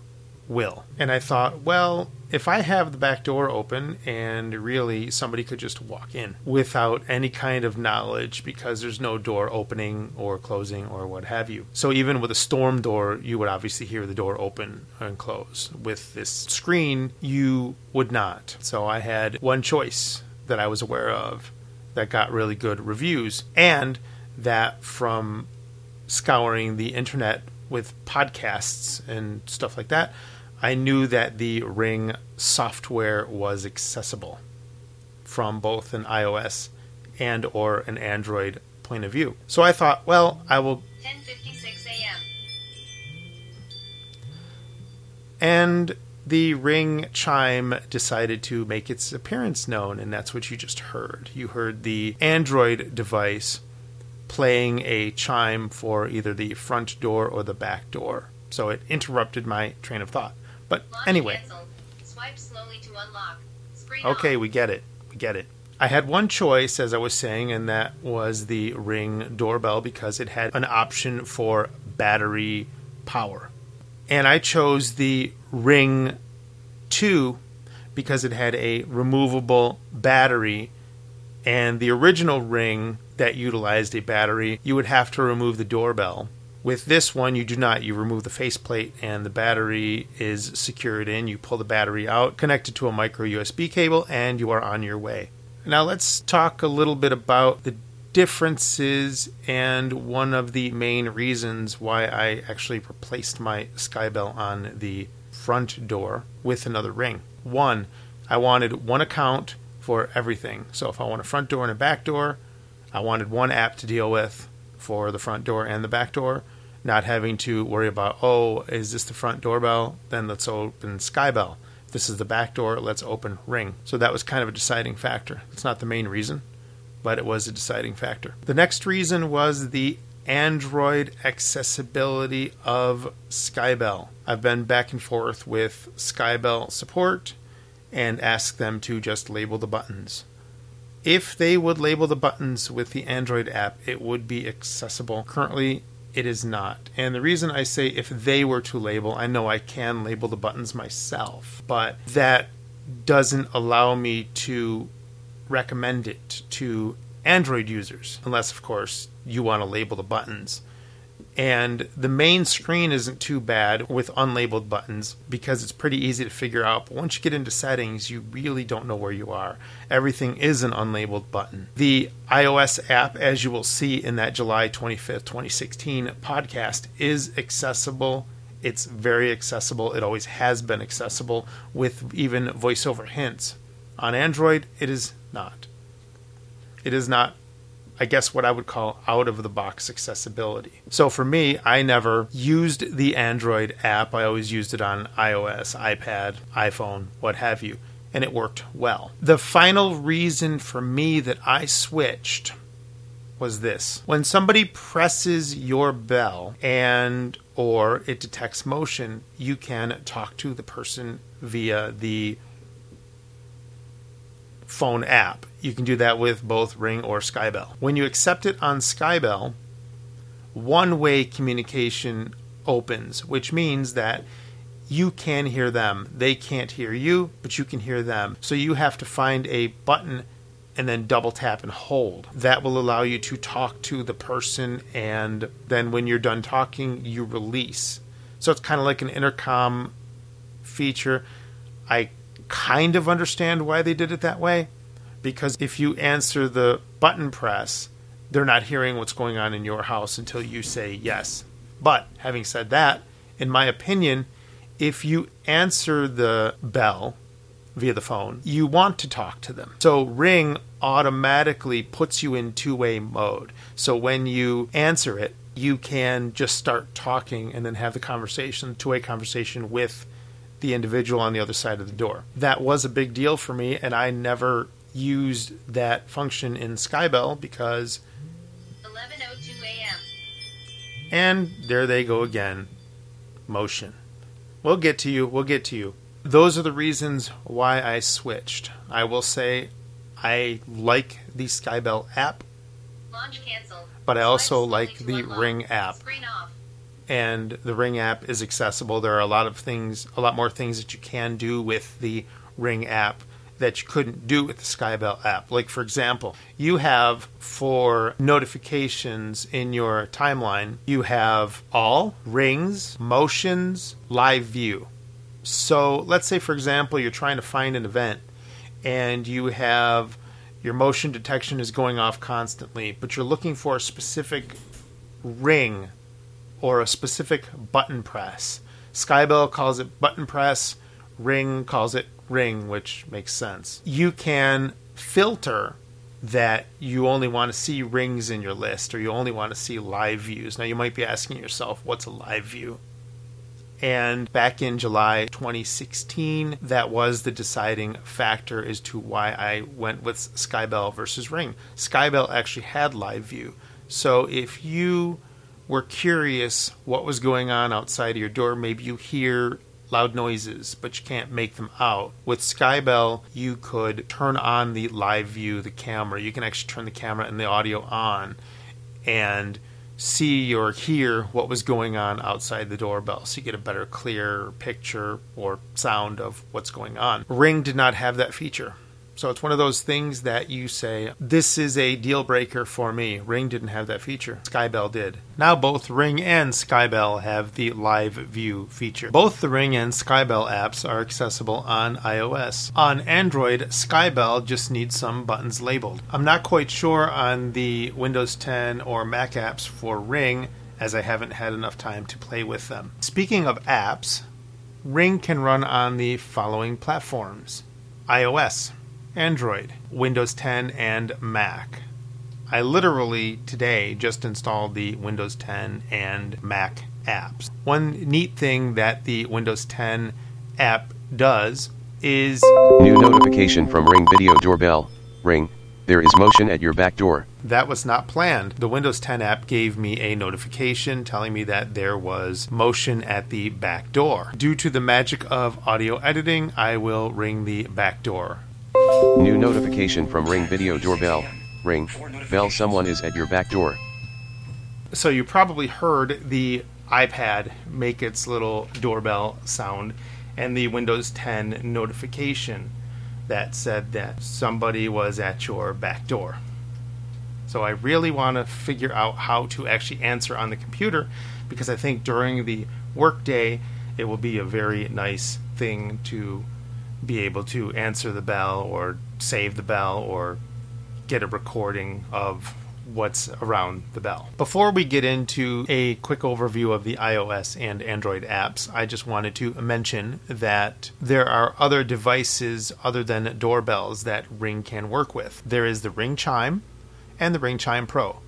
will. And I thought, well, if I have the back door open and really somebody could just walk in without any kind of knowledge because there's no door opening or closing or what have you. So even with a storm door, you would obviously hear the door open and close. With this screen, you would not. So I had one choice that I was aware of that got really good reviews and that from scouring the internet with podcasts and stuff like that, I knew that the Ring software was accessible from both an iOS and or an Android point of view. So I thought, well, I will 10:56 a.m. and the ring chime decided to make its appearance known and that's what you just heard. You heard the Android device playing a chime for either the front door or the back door. So it interrupted my train of thought. But anyway. Okay, we get it. We get it. I had one choice, as I was saying, and that was the Ring doorbell because it had an option for battery power. And I chose the Ring 2 because it had a removable battery. And the original Ring that utilized a battery, you would have to remove the doorbell. With this one, you do not. You remove the faceplate and the battery is secured in. You pull the battery out, connect it to a micro USB cable, and you are on your way. Now, let's talk a little bit about the differences and one of the main reasons why I actually replaced my Skybell on the front door with another ring. One, I wanted one account for everything. So if I want a front door and a back door, I wanted one app to deal with for the front door and the back door, not having to worry about, oh, is this the front doorbell? Then let's open Skybell. If this is the back door, let's open Ring. So that was kind of a deciding factor. It's not the main reason, but it was a deciding factor. The next reason was the Android accessibility of Skybell. I've been back and forth with Skybell support and asked them to just label the buttons. If they would label the buttons with the Android app, it would be accessible. Currently, it is not. And the reason I say if they were to label, I know I can label the buttons myself, but that doesn't allow me to recommend it to Android users, unless, of course, you want to label the buttons. And the main screen isn't too bad with unlabeled buttons because it's pretty easy to figure out. But once you get into settings, you really don't know where you are. Everything is an unlabeled button. The iOS app, as you will see in that July 25th, 2016 podcast, is accessible. It's very accessible. It always has been accessible with even voiceover hints. On Android, it is not. It is not I guess what I would call out of the box accessibility. So for me, I never used the Android app. I always used it on iOS, iPad, iPhone, what have you, and it worked well. The final reason for me that I switched was this. When somebody presses your bell and or it detects motion, you can talk to the person via the phone app. You can do that with both Ring or Skybell. When you accept it on Skybell, one way communication opens, which means that you can hear them. They can't hear you, but you can hear them. So you have to find a button and then double tap and hold. That will allow you to talk to the person, and then when you're done talking, you release. So it's kind of like an intercom feature. I kind of understand why they did it that way because if you answer the button press, they're not hearing what's going on in your house until you say yes. But having said that, in my opinion, if you answer the bell via the phone, you want to talk to them. So Ring automatically puts you in two way mode. So when you answer it, you can just start talking and then have the conversation, two way conversation with the individual on the other side of the door. That was a big deal for me, and I never used that function in Skybell because 11:02 a.m. and there they go again. Motion. We'll get to you. We'll get to you. Those are the reasons why I switched. I will say I like the Skybell app, Launch canceled. but I also like the. Ring app. And the Ring app is accessible. There are a lot of things, a lot more things that you can do with the Ring app that you couldn't do with the Skybell app. Like, for example, you have for notifications in your timeline, you have all, rings, motions, live view. So, let's say, for example, you're trying to find an event and you have your motion detection is going off constantly, but you're looking for a specific ring or a specific button press. Skybell calls it button press, Ring calls it ring, which makes sense. You can filter that you only want to see rings in your list or you only want to see live views. Now, you might be asking yourself, what's a live view? And back in July 2016, that was the deciding factor as to why I went with Skybell versus Ring. Skybell actually had live view. So if you were curious what was going on outside of your door, maybe you hear loud noises, but you can't make them out. With Skybell, you could turn on the live view, the camera. You can actually turn the camera and the audio on and see or hear what was going on outside the doorbell so you get a better clear picture or sound of what's going on ring did not have that feature So it's one of those things that you say, this is a deal breaker for me. Ring didn't have that feature. Skybell did. Now both Ring and Skybell have the live view feature. Both the Ring and Skybell apps are accessible on iOS. On Android, Skybell just needs some buttons labeled. I'm not quite sure on the Windows 10 or Mac apps for Ring as I haven't had enough time to play with them. Speaking of apps, Ring can run on the following platforms iOS, Android, Windows 10, and Mac. I literally today just installed the Windows 10 and Mac apps. One neat thing that the Windows 10 app does is New notification from Ring Video Doorbell. Ring, there is motion at your back door. that was not planned. The Windows 10 app gave me a notification telling me that there was motion at the back door. Due to the magic of audio editing, I will ring the back door. New notification from Ring Video Doorbell. Ring, bell someone is at your back door. So you probably heard the iPad make its little doorbell sound and the Windows 10 notification that said that somebody was at your back door. So I really want to figure out how to actually answer on the computer because I think during the workday it will be a very nice thing to be able to answer the bell or save the bell or get a recording of what's around the bell. Before we get into a quick overview of the iOS and Android apps, I just wanted to mention that there are other devices other than doorbells that Ring can work with. There is the Ring Chime and the Ring Chime Pro.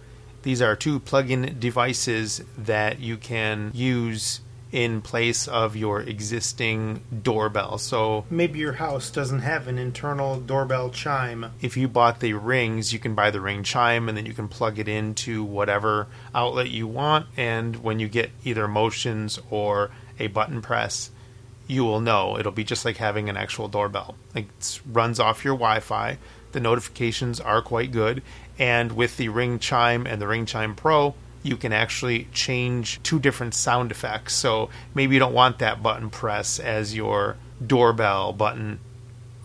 These are two plug-in devices that you can use in place of your existing doorbell. So maybe your house doesn't have an internal doorbell chime. If you bought the rings, you can buy the ring chime and then you can plug it into whatever outlet you want and when you get either motions or a button press, you will know. It'll be just like having an actual doorbell. Like it runs off your Wi-Fi. The notifications are quite good and with the ring chime and the ring chime pro, you can actually change two different sound effects. So maybe you don't want that button press as your doorbell button,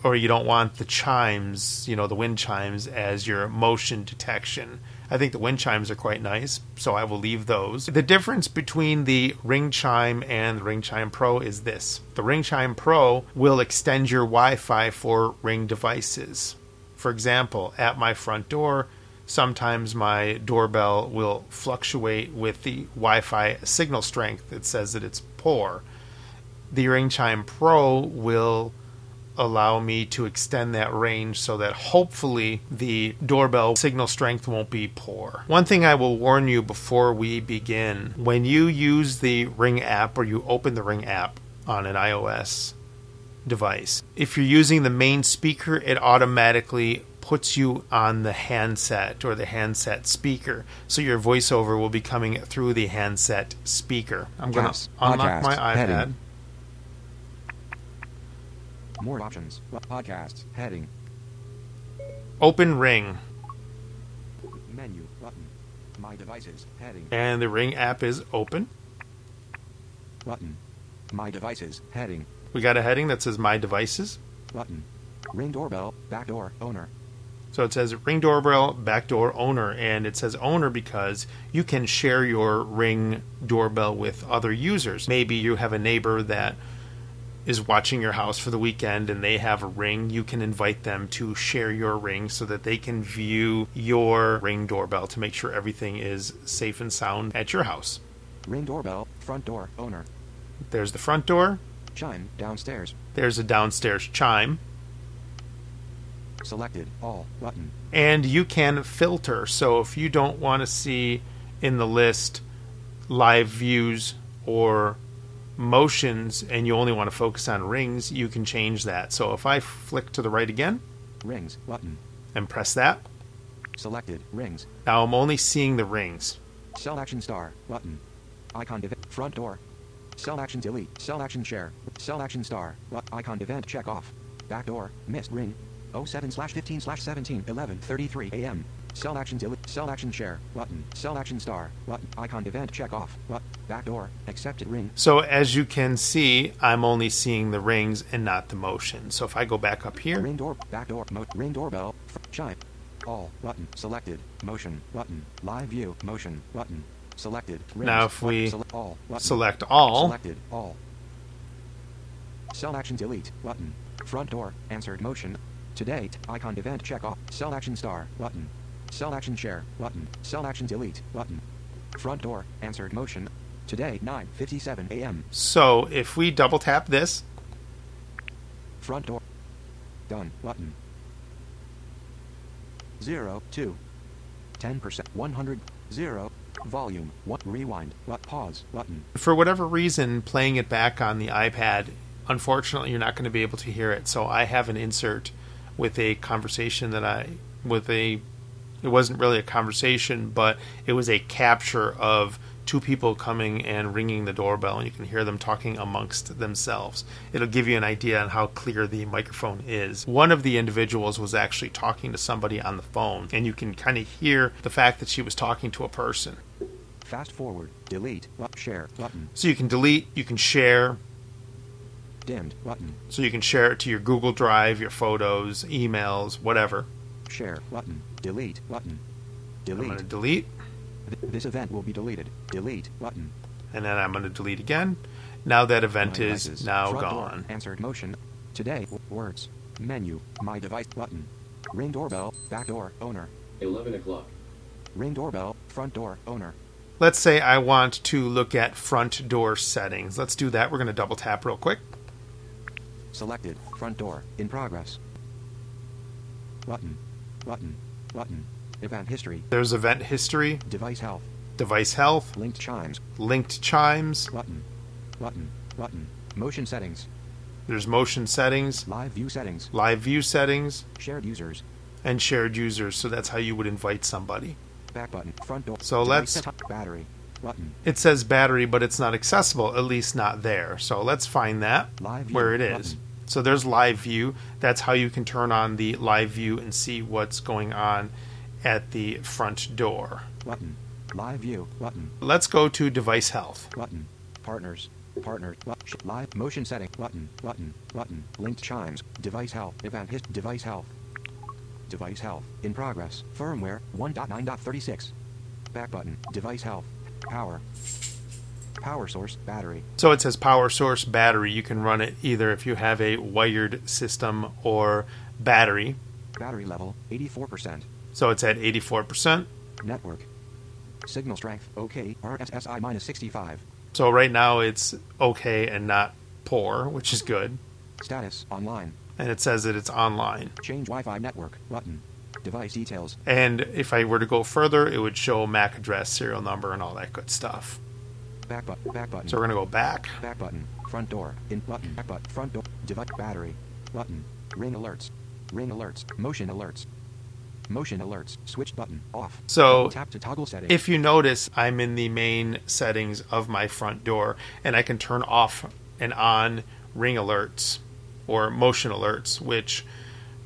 or you don't want the chimes, you know, the wind chimes as your motion detection. I think the wind chimes are quite nice, so I will leave those. The difference between the Ring Chime and the Ring Chime Pro is this the Ring Chime Pro will extend your Wi Fi for Ring devices. For example, at my front door, sometimes my doorbell will fluctuate with the Wi-Fi signal strength. It says that it's poor. The Ring Chime Pro will allow me to extend that range so that hopefully the doorbell signal strength won't be poor. One thing I will warn you before we begin when you use the Ring app or you open the Ring app on an iOS device, if you're using the main speaker, it automatically puts you on the handset or the handset speaker. So your voiceover will be coming through the handset speaker. I'm going to Podcast. unlock my iPad. Heading. More options. Podcasts. Heading. Open Ring. Menu. Button. My devices. Heading. And the Ring app is open. Button. My devices. Heading. We got a heading that says My Devices. Button. Ring doorbell. back door, Owner. So it says Ring Doorbell Backdoor Owner, and it says owner because you can share your Ring doorbell with other users. Maybe you have a neighbor that is watching your house for the weekend and they have a ring. You can invite them to share your ring so that they can view your Ring doorbell to make sure everything is safe and sound at your house. Ring doorbell. Front door. Owner. There's the front door, Chime. Downstairs. there's a downstairs chime. Selected. All. Button. and you can filter. So if you don't want to see in the list live views or motions and you only want to focus on rings, you can change that. So if I flick to the right again Rings. Button. and press that, Selected. Rings. now I'm only seeing the rings. Cell action star. Button. Icon event. Front door. Cell action delete. Cell action share. Cell action star. Icon event check off. Back door. Missed ring. 07 slash 15 slash 17 11 33 a.m. Cell action delete. Cell action share. Button. Cell action star. Button. Icon event check off. But backdoor. Accepted ring. So as you can see, I'm only seeing the rings and not the motion. So if I go back up here, Ring door. Backdoor. Mo- ring doorbell. Chime. All. Button. Selected. Motion. Button. Live view. Motion. Button. Selected. Rings. Now if Button. we Sele- all. Button. select all, Selected. All. Cell action delete. Button. Front door. Answered motion. To date. Icon event check off. Cell action star. Button. Cell action share. Button. Cell action delete. Button. Front door. Answered motion. Today 9:57 a.m. so if we double tap this, Front door. Done. Button. 0, 2. 10%. 100. 0. Volume. 1. Rewind. But pause. Button. for whatever reason, playing it back on the iPad, unfortunately, you're not going to be able to hear it. So I have an insert with a conversation that I, with a, it wasn't really a conversation, but it was a capture of two people coming and ringing the doorbell, and you can hear them talking amongst themselves. It'll give you an idea on how clear the microphone is. One of the individuals was actually talking to somebody on the phone, and you can kind of hear the fact that she was talking to a person. Fast forward. Delete. Share. Button. So you can delete, you can share, Dimmed. Button. So you can share it to your Google Drive, your photos, emails, whatever. Share. Button. Delete. Button. Delete. I'm going to Delete. delete, Th- This event will be deleted. Delete. Button. and then I'm going to delete again. Now that event My is devices. now Front door. gone. Answered motion. Today. w- Words. Menu. My device. Button. Ring doorbell. Back door. Owner. 11 o'clock. Ring doorbell. Front door. Owner. Let's say I want to look at front door settings. Let's do that. We're going to double tap real quick. Selected. Front door. In progress. Button. Button. Button. Event history. There's event history, Device health. device health, Linked chimes. linked chimes, Button. Button. Button. Motion settings. there's motion settings, Live view settings. live view settings, Shared users. and shared users. So that's how you would invite somebody. Back button. Front door. So Device let's-. Battery. Button. It says battery, but it's not accessible, at least not there. So let's find that Live where it is. Button. So there's live view. That's how you can turn on the live view and see what's going on at the front door. Button. Live view. Button. Let's go to device health. Button. Partners. Sh- Live motion setting. Button. Button. Button. Linked chimes. Device health. Event his device health. Device health. In progress. Firmware 1.9.36. Back button. Device health. Power. Power source. Battery. So it says power source battery. You can run it either if you have a wired system or battery. Battery level 84%. So it's at 84%. Network. Signal strength. OK. RSSI minus 65. So right now it's okay and not poor, which is good. Status. Online. And it says that it's online. Change Wi-Fi network. Button. Device details. And if I were to go further, it would show MAC address, serial number, and all that good stuff. Back button. Back button. So we're to go back. Back button. Front door. In button. Back button. Front door. Device. Battery. Button. Ring alerts. Ring alerts. Motion alerts. Motion alerts. Switch button. Off. So tap to toggle settings. If you notice, I'm in the main settings of my front door, and I can turn off and on ring alerts or motion alerts, which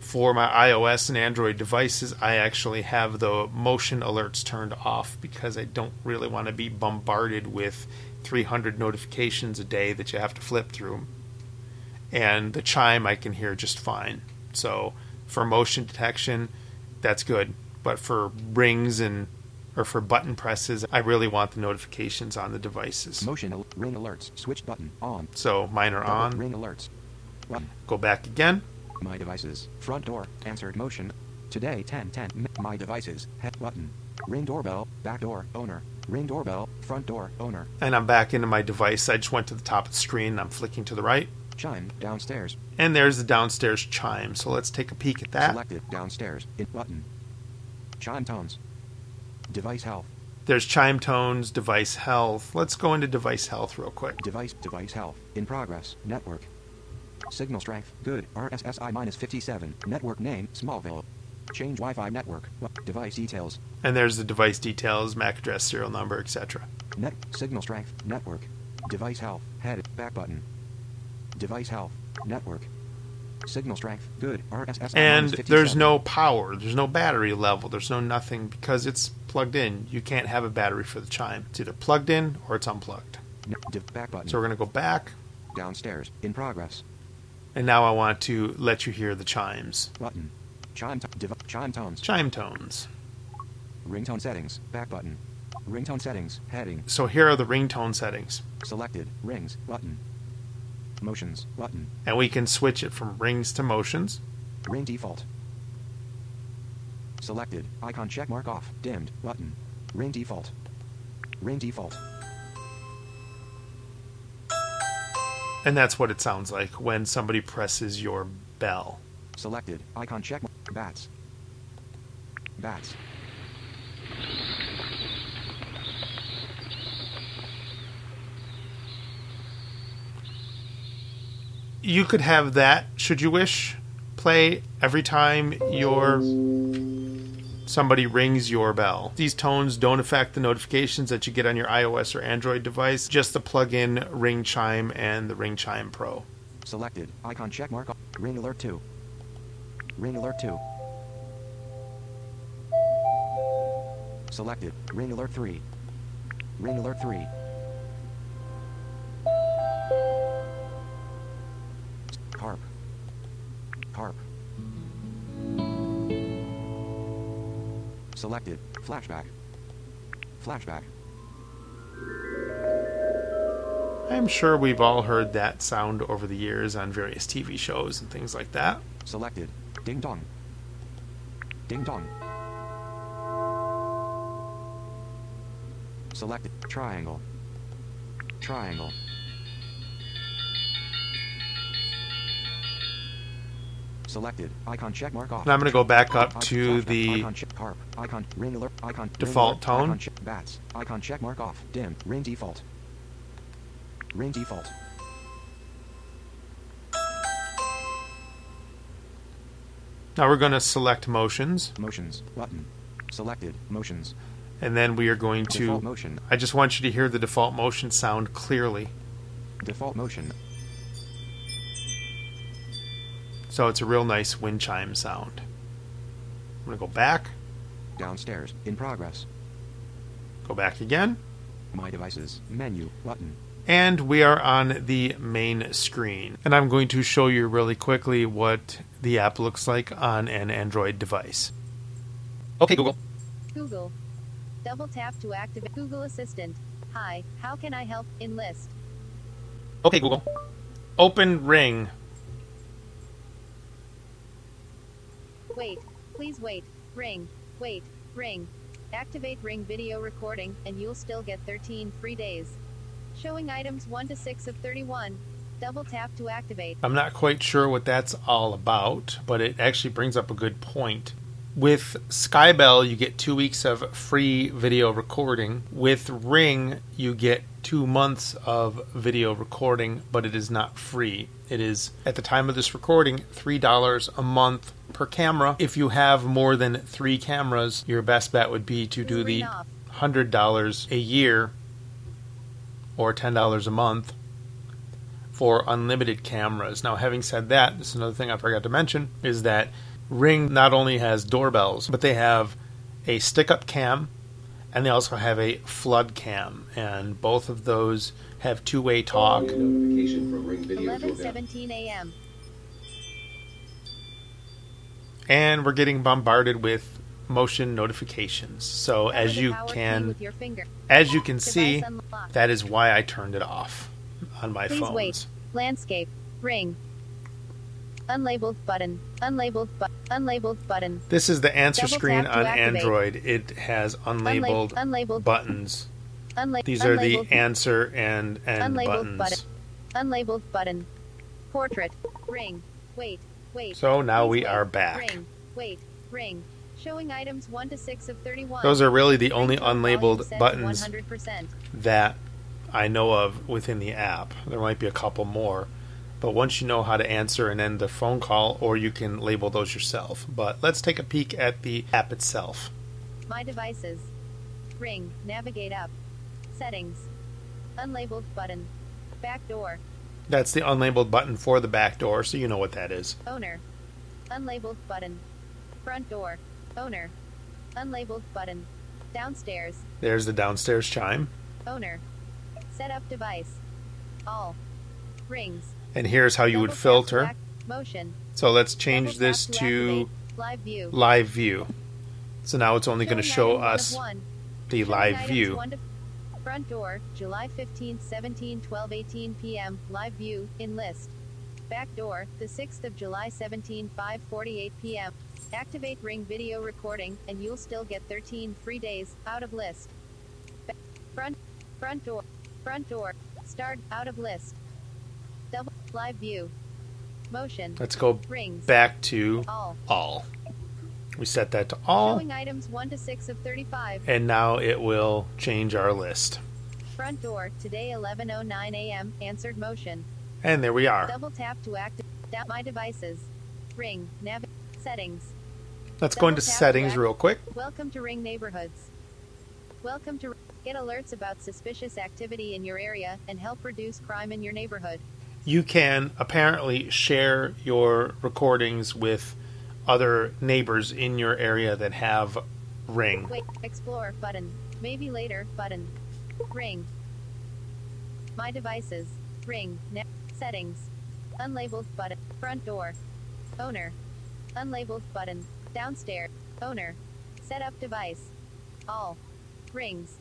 for my iOS and Android devices, I actually have the motion alerts turned off because I don't really want to be bombarded with 300 notifications a day that you have to flip through. And the chime I can hear just fine. So for motion detection, that's good. But for rings and or for button presses, I really want the notifications on the devices. Motion al- ring alerts. Switch button. On. So mine are on. Ring alerts. Button. Go back again. My devices. Front door. Answered motion. Today 10 10. My devices. Head button. Ring doorbell. Back door. Owner. Ring doorbell. Front door. Owner. And I'm back into my device. I just went to the top of the screen and I'm flicking to the right. Chime. Downstairs. And there's the downstairs chime. So let's take a peek at that. Selected. Downstairs. In button. Chime tones. Device health. There's chime tones, device health. Let's go into device health real quick. Device device health. In progress. Network. Signal strength. Good. RSSI minus 57. Network name. Smallville. Change Wi-Fi network. Device details. And there's the device details, MAC address, serial number, etc. Net. Signal strength. Network. Device health. Head. Back button. Device health. Network. Signal strength. Good. RSS. and there's no power there's no battery level there's no nothing because it's plugged in you can't have a battery for the chime it's either plugged in or it's unplugged back button. so we're going to go back Downstairs. In progress. And now i want to let you hear the chimes Button. Hmm. Chime. T- div- chime tones. chime tones Ringtone settings. Back button. Ringtone settings. Heading. so here are the ringtone settings Selected. Rings. Button. Motions. Button. and we can switch it from rings to motions Ring default. Selected. Icon check mark off. Dimmed. Button. Ring default. Ring default. And that's what it sounds like when somebody presses your bell Selected. Icon check. Bats. Bats. you could have that should you wish play every time your somebody rings your bell these tones don't affect the notifications that you get on your ios or android device just the plug-in ring chime and the ring chime pro Selected. Icon check mark. Ring alert 2. Ring alert 2. Selected. Ring alert 3. Ring alert 3. Carp. Carp. Selected. Flashback. Flashback. i'm sure we've all heard that sound over the years on various tv shows and things like that Selected. Ding dong. Ding dong. Selected. Triangle. Triangle. Selected. Icon check mark off. And I'm gonna go back up to the icon check carp. Icon ring alert. Icon default tone. Icon check bats. Icon check mark off. Dim. Ring default. Ring default. now we're going to select motions Motions. Button. Selected. Motions. and then we are going Default to motion. i just want you to hear the default motion sound clearly Default motion. So it's a real nice wind chime sound. I'm going to go back, Downstairs. In progress. go back again, My devices. Menu. Button. and we are on the main screen. And I'm going to show you really quickly what the app looks like on an Android device. Okay, Google. Google. Double tap to activate Google Assistant. Hi, how can I help? Enlist. Okay, Google. Open Ring. Wait, please wait. Ring. Wait. Ring. Activate Ring video recording, and you'll still get 13 free days. Showing items 1 to 6 of 31. Double tap to activate. I'm not quite sure what that's all about, but it actually brings up a good point. With Skybell, you get two weeks of free video recording. With Ring, you get two months of video recording, but it is not free. It is, at the time of this recording, $3 a month per camera. If you have more than three cameras, your best bet would be to do the $100 a year or $10 a month for unlimited cameras. Now, having said that, this is another thing I forgot to mention is that Ring not only has doorbells, but they have a stick up cam and they also have a flood cam. And both of those have two way talk. Notification from Ring Video to 11:17 a.m. And we're getting bombarded with motion notifications. So Power as you can with your finger. as you can see, that is why I turned it off on my Please phones. wait. Landscape. Ring. Unlabeled button. Unlabeled bu- unlabeled button. This is the answer Double screen on activate. Android. It has unlabeled unlabeled buttons. Unla- These are the unlabeled- answer and and unlabeled buttons. button. Unlabeled button. Portrait. Ring. Wait. Wait. So now we wait. are back. Ring. Wait. Ring. Showing items 1 to 6 of 31. Those are really the only unlabeled buttons 100%. that I know of within the app. There might be a couple more, but once you know how to answer and end the phone call, or you can label those yourself. But let's take a peek at the app itself. My devices. Ring. Navigate up. Settings. Unlabeled button. Back door. That's the unlabeled button for the back door, so you know what that is. Owner. Unlabeled button. Front door. Owner. Unlabeled button. Downstairs. There's the downstairs chime. Owner. Setup device. All. Rings. And here's how you would Double tap to filter. So let's change this to. Live view. So now it's only going to show item one of us one. the live view. Front door, July 15, 17, 12, 18 p.m. Live view in list. Back door, the 6th of July, 17, 5, 48 p.m. Activate Ring video recording, and you'll still get 13 free days out of list. Ba- front, front door, front door, start out of list. Double live view. Motion. Let's go Rings. back to All. all. We set that to all, Showing items 1 to 6 of 35. and now it will change our list. Front door, today 11:09 a.m. Answered motion. And there we are. Double tap to activate my devices. Ring nav settings. Let's go into Double tap to settings real quick. Welcome to Ring neighborhoods. Welcome to get alerts about suspicious activity in your area and help reduce crime in your neighborhood. You can apparently share your recordings with other neighbors in your area that have Ring. Wait, explore button. Maybe later button. Ring. My devices. Ring. Na- settings. Unlabeled button. Front door. Owner. Unlabeled button. Downstairs. Owner. Setup device. All. Rings.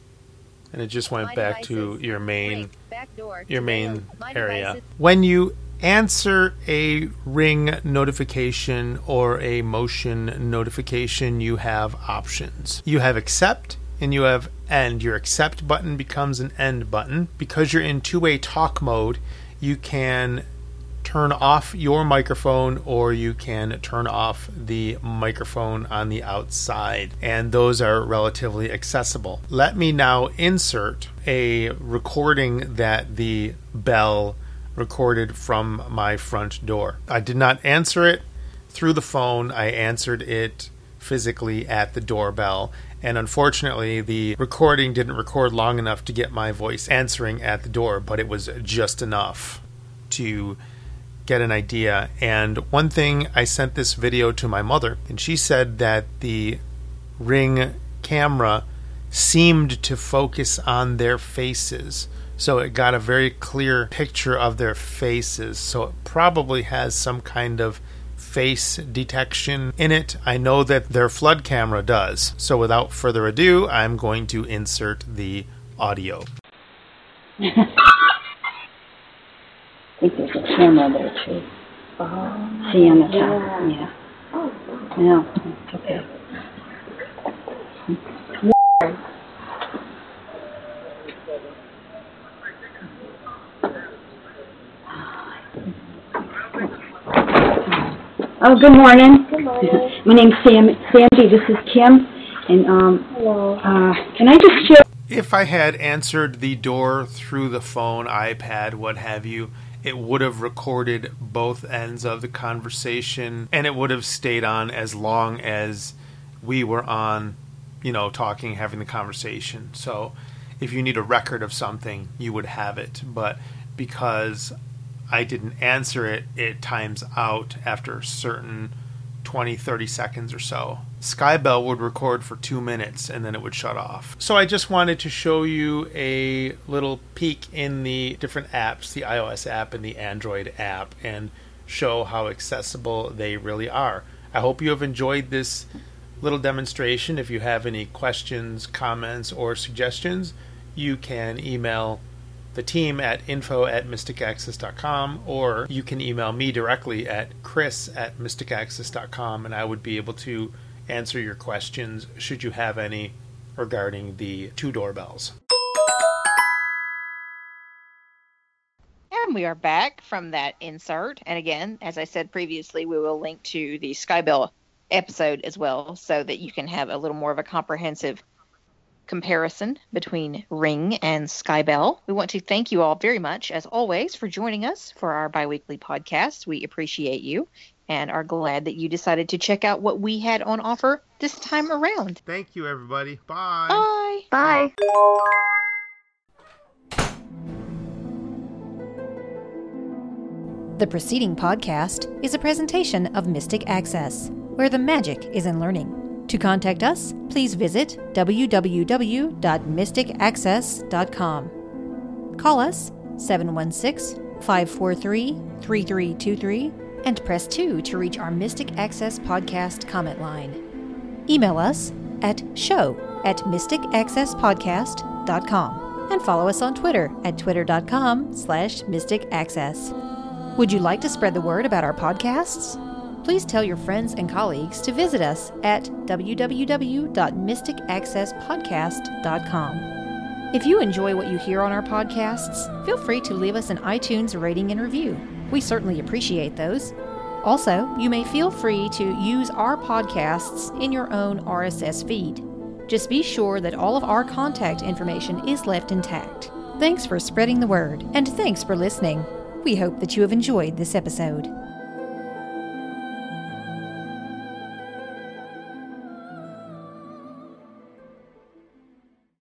And it just went My back to your main Back door. your main area. devices. When you answer a ring notification or a motion notification, you have options. You have accept and you have end. Your accept button becomes an end button. Because you're in two way talk mode, you can turn off your microphone or you can turn off the microphone on the outside and those are relatively accessible. Let me now insert a recording that the bell recorded from my front door. I did not answer it through the phone. I answered it physically at the doorbell. And unfortunately, the recording didn't record long enough to get my voice answering at the door, but it was just enough to get an idea. And one thing, I sent this video to my mother, and she said that the Ring camera seemed to focus on their faces. So it got a very clear picture of their faces. So it probably has some kind of face detection in it. I know that their flood camera does. So without further ado, I'm going to insert the audio. Think there's a camera there too. See on the top, yeah. No, it's okay. Oh, good morning. My name's Sam, Sandy, this is Kim, and, um, uh, can I just share If I had answered the door through the phone, iPad, what have you, it would have recorded both ends of the conversation and it would have stayed on as long as we were on, you know, talking, having the conversation. So if you need a record of something, you would have it. But because I didn't answer it, it times out after certain 20, 30 seconds or so. Skybell would record for two minutes and then it would shut off. So I just wanted to show you a little peek in the different apps, the iOS app and the Android app, and show how accessible they really are. I hope you have enjoyed this little demonstration. If you have any questions, comments, or suggestions, you can email the team at info at mysticaccess.com or you can email me directly at chris at mysticaccess.com and I would be able to answer your questions should you have any regarding the two doorbells. And we are back from that insert. And again, as I said previously, we will link to the Skybell episode as well so that you can have a little more of a comprehensive comparison between Ring and Skybell. We want to thank you all very much, as always, for joining us for our biweekly podcast. We appreciate you and are glad that you decided to check out what we had on offer this time around. Thank you, everybody. Bye. Bye. Bye. The preceding podcast is a presentation of Mystic Access, where the magic is in learning. To contact us, please visit www.mysticaccess.com. Call us 716 543 3323 and press 2 to reach our Mystic Access podcast comment line. Email us at show at mysticaccesspodcast.com and follow us on Twitter at twitter.com slash mysticaccess. Would you like to spread the word about our podcasts? Please tell your friends and colleagues to visit us at www.mysticaccesspodcast.com. If you enjoy what you hear on our podcasts, feel free to leave us an iTunes rating and review. We certainly appreciate those. Also, you may feel free to use our podcasts in your own RSS feed. Just be sure that all of our contact information is left intact. Thanks for spreading the word, and thanks for listening. We hope that you have enjoyed this episode.